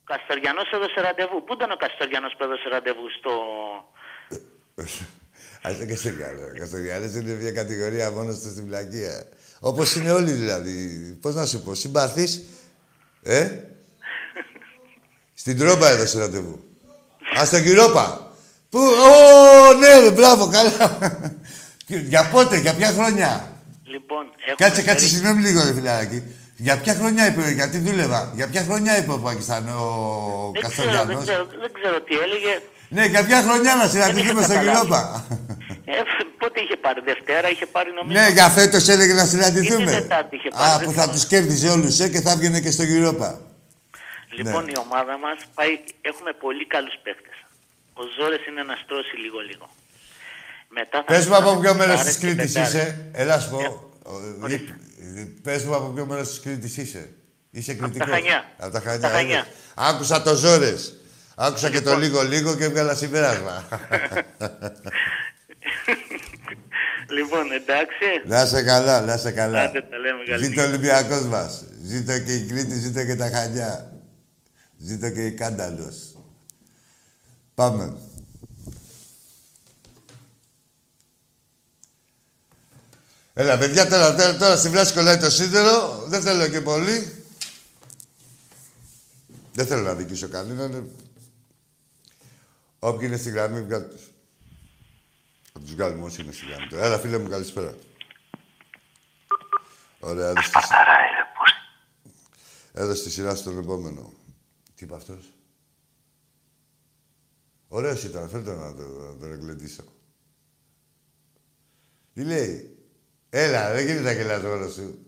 Ο Καστοριανός έδωσε ραντεβού. Πού ήταν ο Καστοριανός που έδωσε ραντεβού στο. Α και σε κάνω. Ο Καστοριάνης είναι μια κατηγορία μόνο του στην πλακία. Όπως είναι όλοι δηλαδή. Πώς να σου πω, συμπαθείς; Ε; Στην τρόμπα έδωσε ραντεβού. Α, στον Κυρόπα. Πού, Ω, ναι, ρε, μπράβο, καλά. για πότε, για ποια χρονιά. Λοιπόν, έχουμε Κάτσε, κάτσε, φέρει- συγγνώμη λίγο, ρε φιλαράκι. Για ποια χρονιά είπε, γιατί δούλευα; Για ποια χρονιά είπε ο Πακιστάν, ο Δεν ξέρω, δεν Καστοριανός; ξέρω, δεν ξέρω τι έλεγε. Ναι, για ποια χρονιά να συναντηθούμε στον καταλάβει. Κυρόπα. Ε, πότε είχε πάρει, Δευτέρα είχε πάρει νομίζω. Ναι, για φέτος έλεγε να συναντηθούμε. Είναι Τετάρτη είχε πάρει, Α, δεν που θα τους κέρδιζε όλους ε, και θα έβγαινε και στον Κυρόπα. Λοιπόν, Ναι. η ομάδα μας πάει. Έχουμε πολύ καλούς παίκτες. Ο Ζόρες είναι να στρώσει λίγο-λίγο. Μετά θα Πες μου από πάμε ποιο μέρος Άρες της και Κρήτης Πεντάρες. είσαι. Ελά, σου πω. ορίστε. Πες μου από ποιο μέρος της Κρήτης είσαι. Είσαι κριτικός. Χανιά. Από τα Χανιά. τα Χανιά. είδες. Άκουσα το Ζόρες. Άκουσα και το λίγο-λίγο και έβγαλα συμπέρασμα. Λοιπόν, εντάξει. να σε καλά, να σε καλά. Άντε, τα λέμε, καλή Ζήτω ο νύχτα. Ολυμπιακός μας. Ζήτω και η Κρήτη, ζήτω και τα Χανιά. Ζήτω και η Κάνταλος. Πάμε. Έλα, παιδιά, τώρα, τώρα, τώρα στη βλάση κολλάει το σίδερο. Δεν θέλω και πολύ. Δεν θέλω να δικήσω κανέναν. Όποιοι είναι στη γραμμή, βγάλτε τους. Θα τους βγάλουμε όσοι είναι στη γραμμή. τώρα. Έλα, φίλε μου, καλησπέρα. Ωραία, έδωσε τη... έδωσε τη σειρά στον επόμενο. Τι είπε αυτός; Ωραίος ήταν, φέρτε να τον εγκλεντήσω. Τι λέει; Έλα, δεν γίνεται να γελάς όλο σου;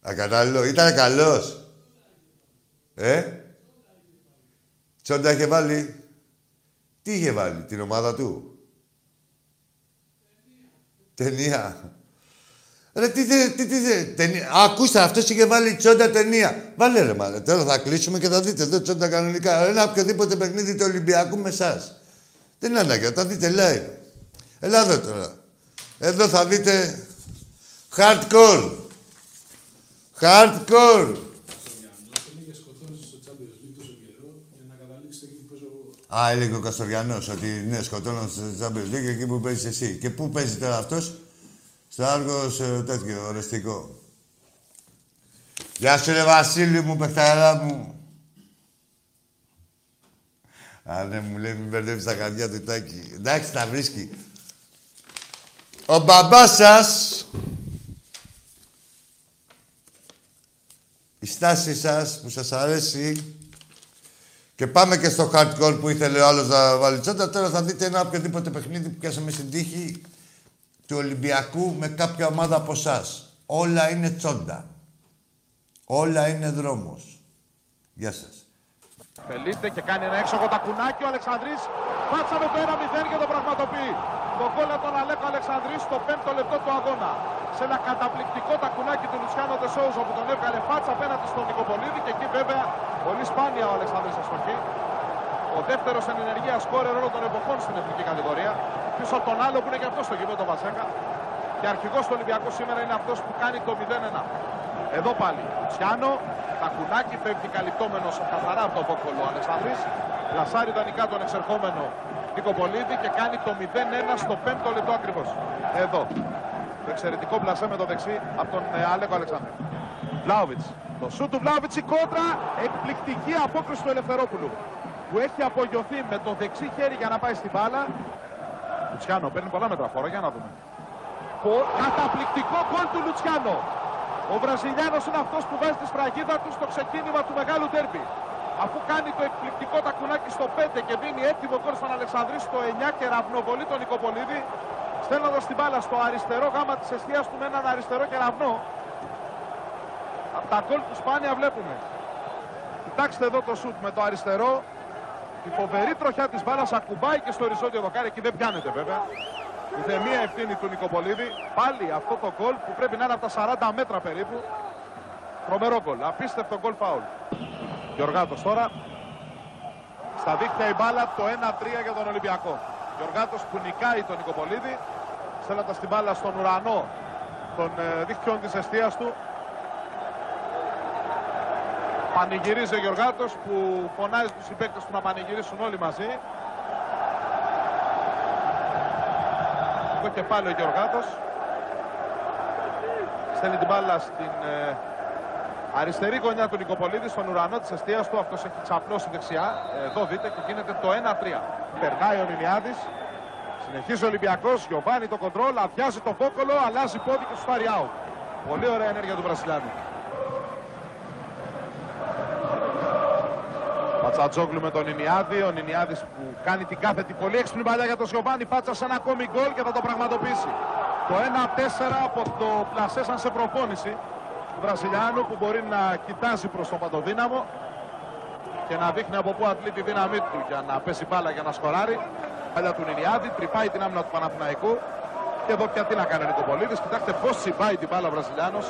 Ακατάλληλο. Ήταν καλός. Ε; Τσόντα είχε βάλει. Τι είχε βάλει, την ομάδα του; Ταινία. Ρε, τι, τι, τι, τι, ταινία. Α, ακούστε, αυτός είχε βάλει τσόντα ταινία. Βάλε ρε μάλλον. Τώρα θα κλείσουμε και θα δείτε εδώ τσόντα κανονικά. Ένα οποιοδήποτε παιχνίδι του Ολυμπιακού με εσάς. Δεν είναι ανάγκη, θα τα δείτε live. Ελά εδώ τώρα. Εδώ θα δείτε hardcore. Hardcore. Α, έλεγε ο Καστοριανός ότι ναι, σκοτώνω στο Champions League εκεί που παίζεις εσύ. Και πού παίζει τώρα αυτός, στο Άργος τέτοιο, οριστικό. Γεια σου, ρε Βασίλη μου, παιχταρά μου. Α, ναι, μου λέει, μην μπερδεύεις τα καρδιά του τάκι. Εντάξει, τα βρίσκει. Ο μπαμπάς σας, η στάση σας που σας αρέσει, και πάμε και στο hardcore που ήθελε ο άλλος να βάλει τσόντα. Τώρα θα δείτε ένα οποιοδήποτε παιχνίδι που πιάσαμε στην τύχη του Ολυμπιακού με κάποια ομάδα από εσάς. Όλα είναι τσόντα. Όλα είναι δρόμος. Γεια σας. Φελίστε και κάνει ένα έξοχο τακουνάκι ο Αλεξανδρής. Φάτσα με το 1-0 και το πραγματοποιεί. Το γκολ από τον Αλέκο Αλεξανδρής στο 5ο λεπτό του αγώνα. Σε ένα καταπληκτικό τακουνάκι του Λουτσιάνο Τεσόουζο που τον έβγαλε φάτσα απέναντι στον Νικοπολίδη και εκεί βέβαια πολύ σπάνια ο Αλεξανδρής αστοχή. Ο δεύτερος εν ενεργεία σκόρερ όλων των εποχών στην εθνική κατηγορία. Πίσω από τον άλλο που είναι και αυτός στο γήπεδο Βασέκα. Και αρχηγός του Ολυμπιακού σήμερα είναι αυτός που κάνει το 0-1. Εδώ πάλι. Τσιάνο, τακουνάκι φεύγει καλυπτόμενος καθαρά από το βόκολο ο Αλεξανδρής. Λασάρι ιδανικά τον εξερχόμενο Νικοπολίδη και κάνει το 0-1 στο 5ο λεπτό ακριβώς. Εδώ. Το εξαιρετικό πλασέ με το δεξί από τον ε, Αλέκο Αλεξάνδρου. Βλάουβιτς. Το σου του Βλάουβιτς η κόντρα. Εκπληκτική απόκριση του Ελευθερόπουλου. Που έχει απογειωθεί με το δεξί χέρι για να πάει στην μπάλα. Λουτσιάνο παίρνει πολλά μέτρα φόρα. Για να δούμε. Πο- Καταπληκτικό γκολ του Λουτσιάνο. Ο Βραζιλιάνος είναι αυτός που βάζει τη σφραγίδα του στο ξεκίνημα του μεγάλου τέρμπι. Αφού κάνει το εκπληκτικό τακουνάκι στο 5 και δίνει έτοιμο γκολ στον Αλεξανδρής στο 9 και ραυνοβολεί τον Νικοπολίδη, στέλνοντας την μπάλα στο αριστερό γάμα της αιστείας του με έναν αριστερό κεραυνό. Από τα γκολ του σπάνια βλέπουμε. Κοιτάξτε εδώ το σουτ με το αριστερό. Η φοβερή τροχιά της μπάλας ακουμπάει και στο οριζόντιο δοκάρι. Εκεί δεν πιάνεται βέβαια. Ούτε μία ευθύνη του Νικοπολίδη. Πάλι αυτό το γκολ που πρέπει να είναι από τα 40 μέτρα περίπου. Τρομερό γκολ. Απίστευτο γκολ φάουλ. Γιωργάτος τώρα. Στα δίχτυα η μπάλα το 1-3 για τον Ολυμπιακό. Γιωργάτος που νικάει τον Νικοπολίδη. Στέλνοντας την μπάλα στον ουρανό των ε, δίχτυων της αιστείας του. Πανηγυρίζει ο Γιωργάτος που φωνάζει τους συμπαίκτες του να πανηγυρίσουν όλοι μαζί. Εδώ και πάλι ο Γιωργάτος. Στέλνει την μπάλα στην ε, αριστερή γωνιά του Νικοπολίδης, στον ουρανό της αιστείας του. Αυτός έχει ξαπλώσει δεξιά. Εδώ δείτε και γίνεται το 1-3. Περνάει ο Νινιάδης. Συνεχίζει ο Ολυμπιακός. Γιωβάνι το κοντρόλ. Αδειάζει το βόκολο. Αλλάζει πόδι και σου πάρει out. Πολύ ωραία ενέργεια του Βρασιλιάνου. Πατσατζόγλου με τον Νινιάδη. Ο Νινιάδης που κάνει την κάθετη πολύ έξυπνη παλιά για τον Σιωβάνι. Πάτσα σε ένα ακόμη γκολ και θα το πραγματοποιήσει. Το 1-4 από το πλασέ σαν σε προπόνηση του Βραζιλιάνου που μπορεί να κοιτάζει προς τον Παντοδύναμο και να δείχνει από πού αντλεί τη δύναμή του για να πέσει μπάλα για να σκοράρει. Παλιά του Νινιάδη, τρυπάει την άμυνα του Παναθηναϊκού και εδώ πια τι να κάνει ο Νικοπολίδης. Κοιτάξτε πώς τσιμπάει την μπάλα ο Βραζιλιάνος.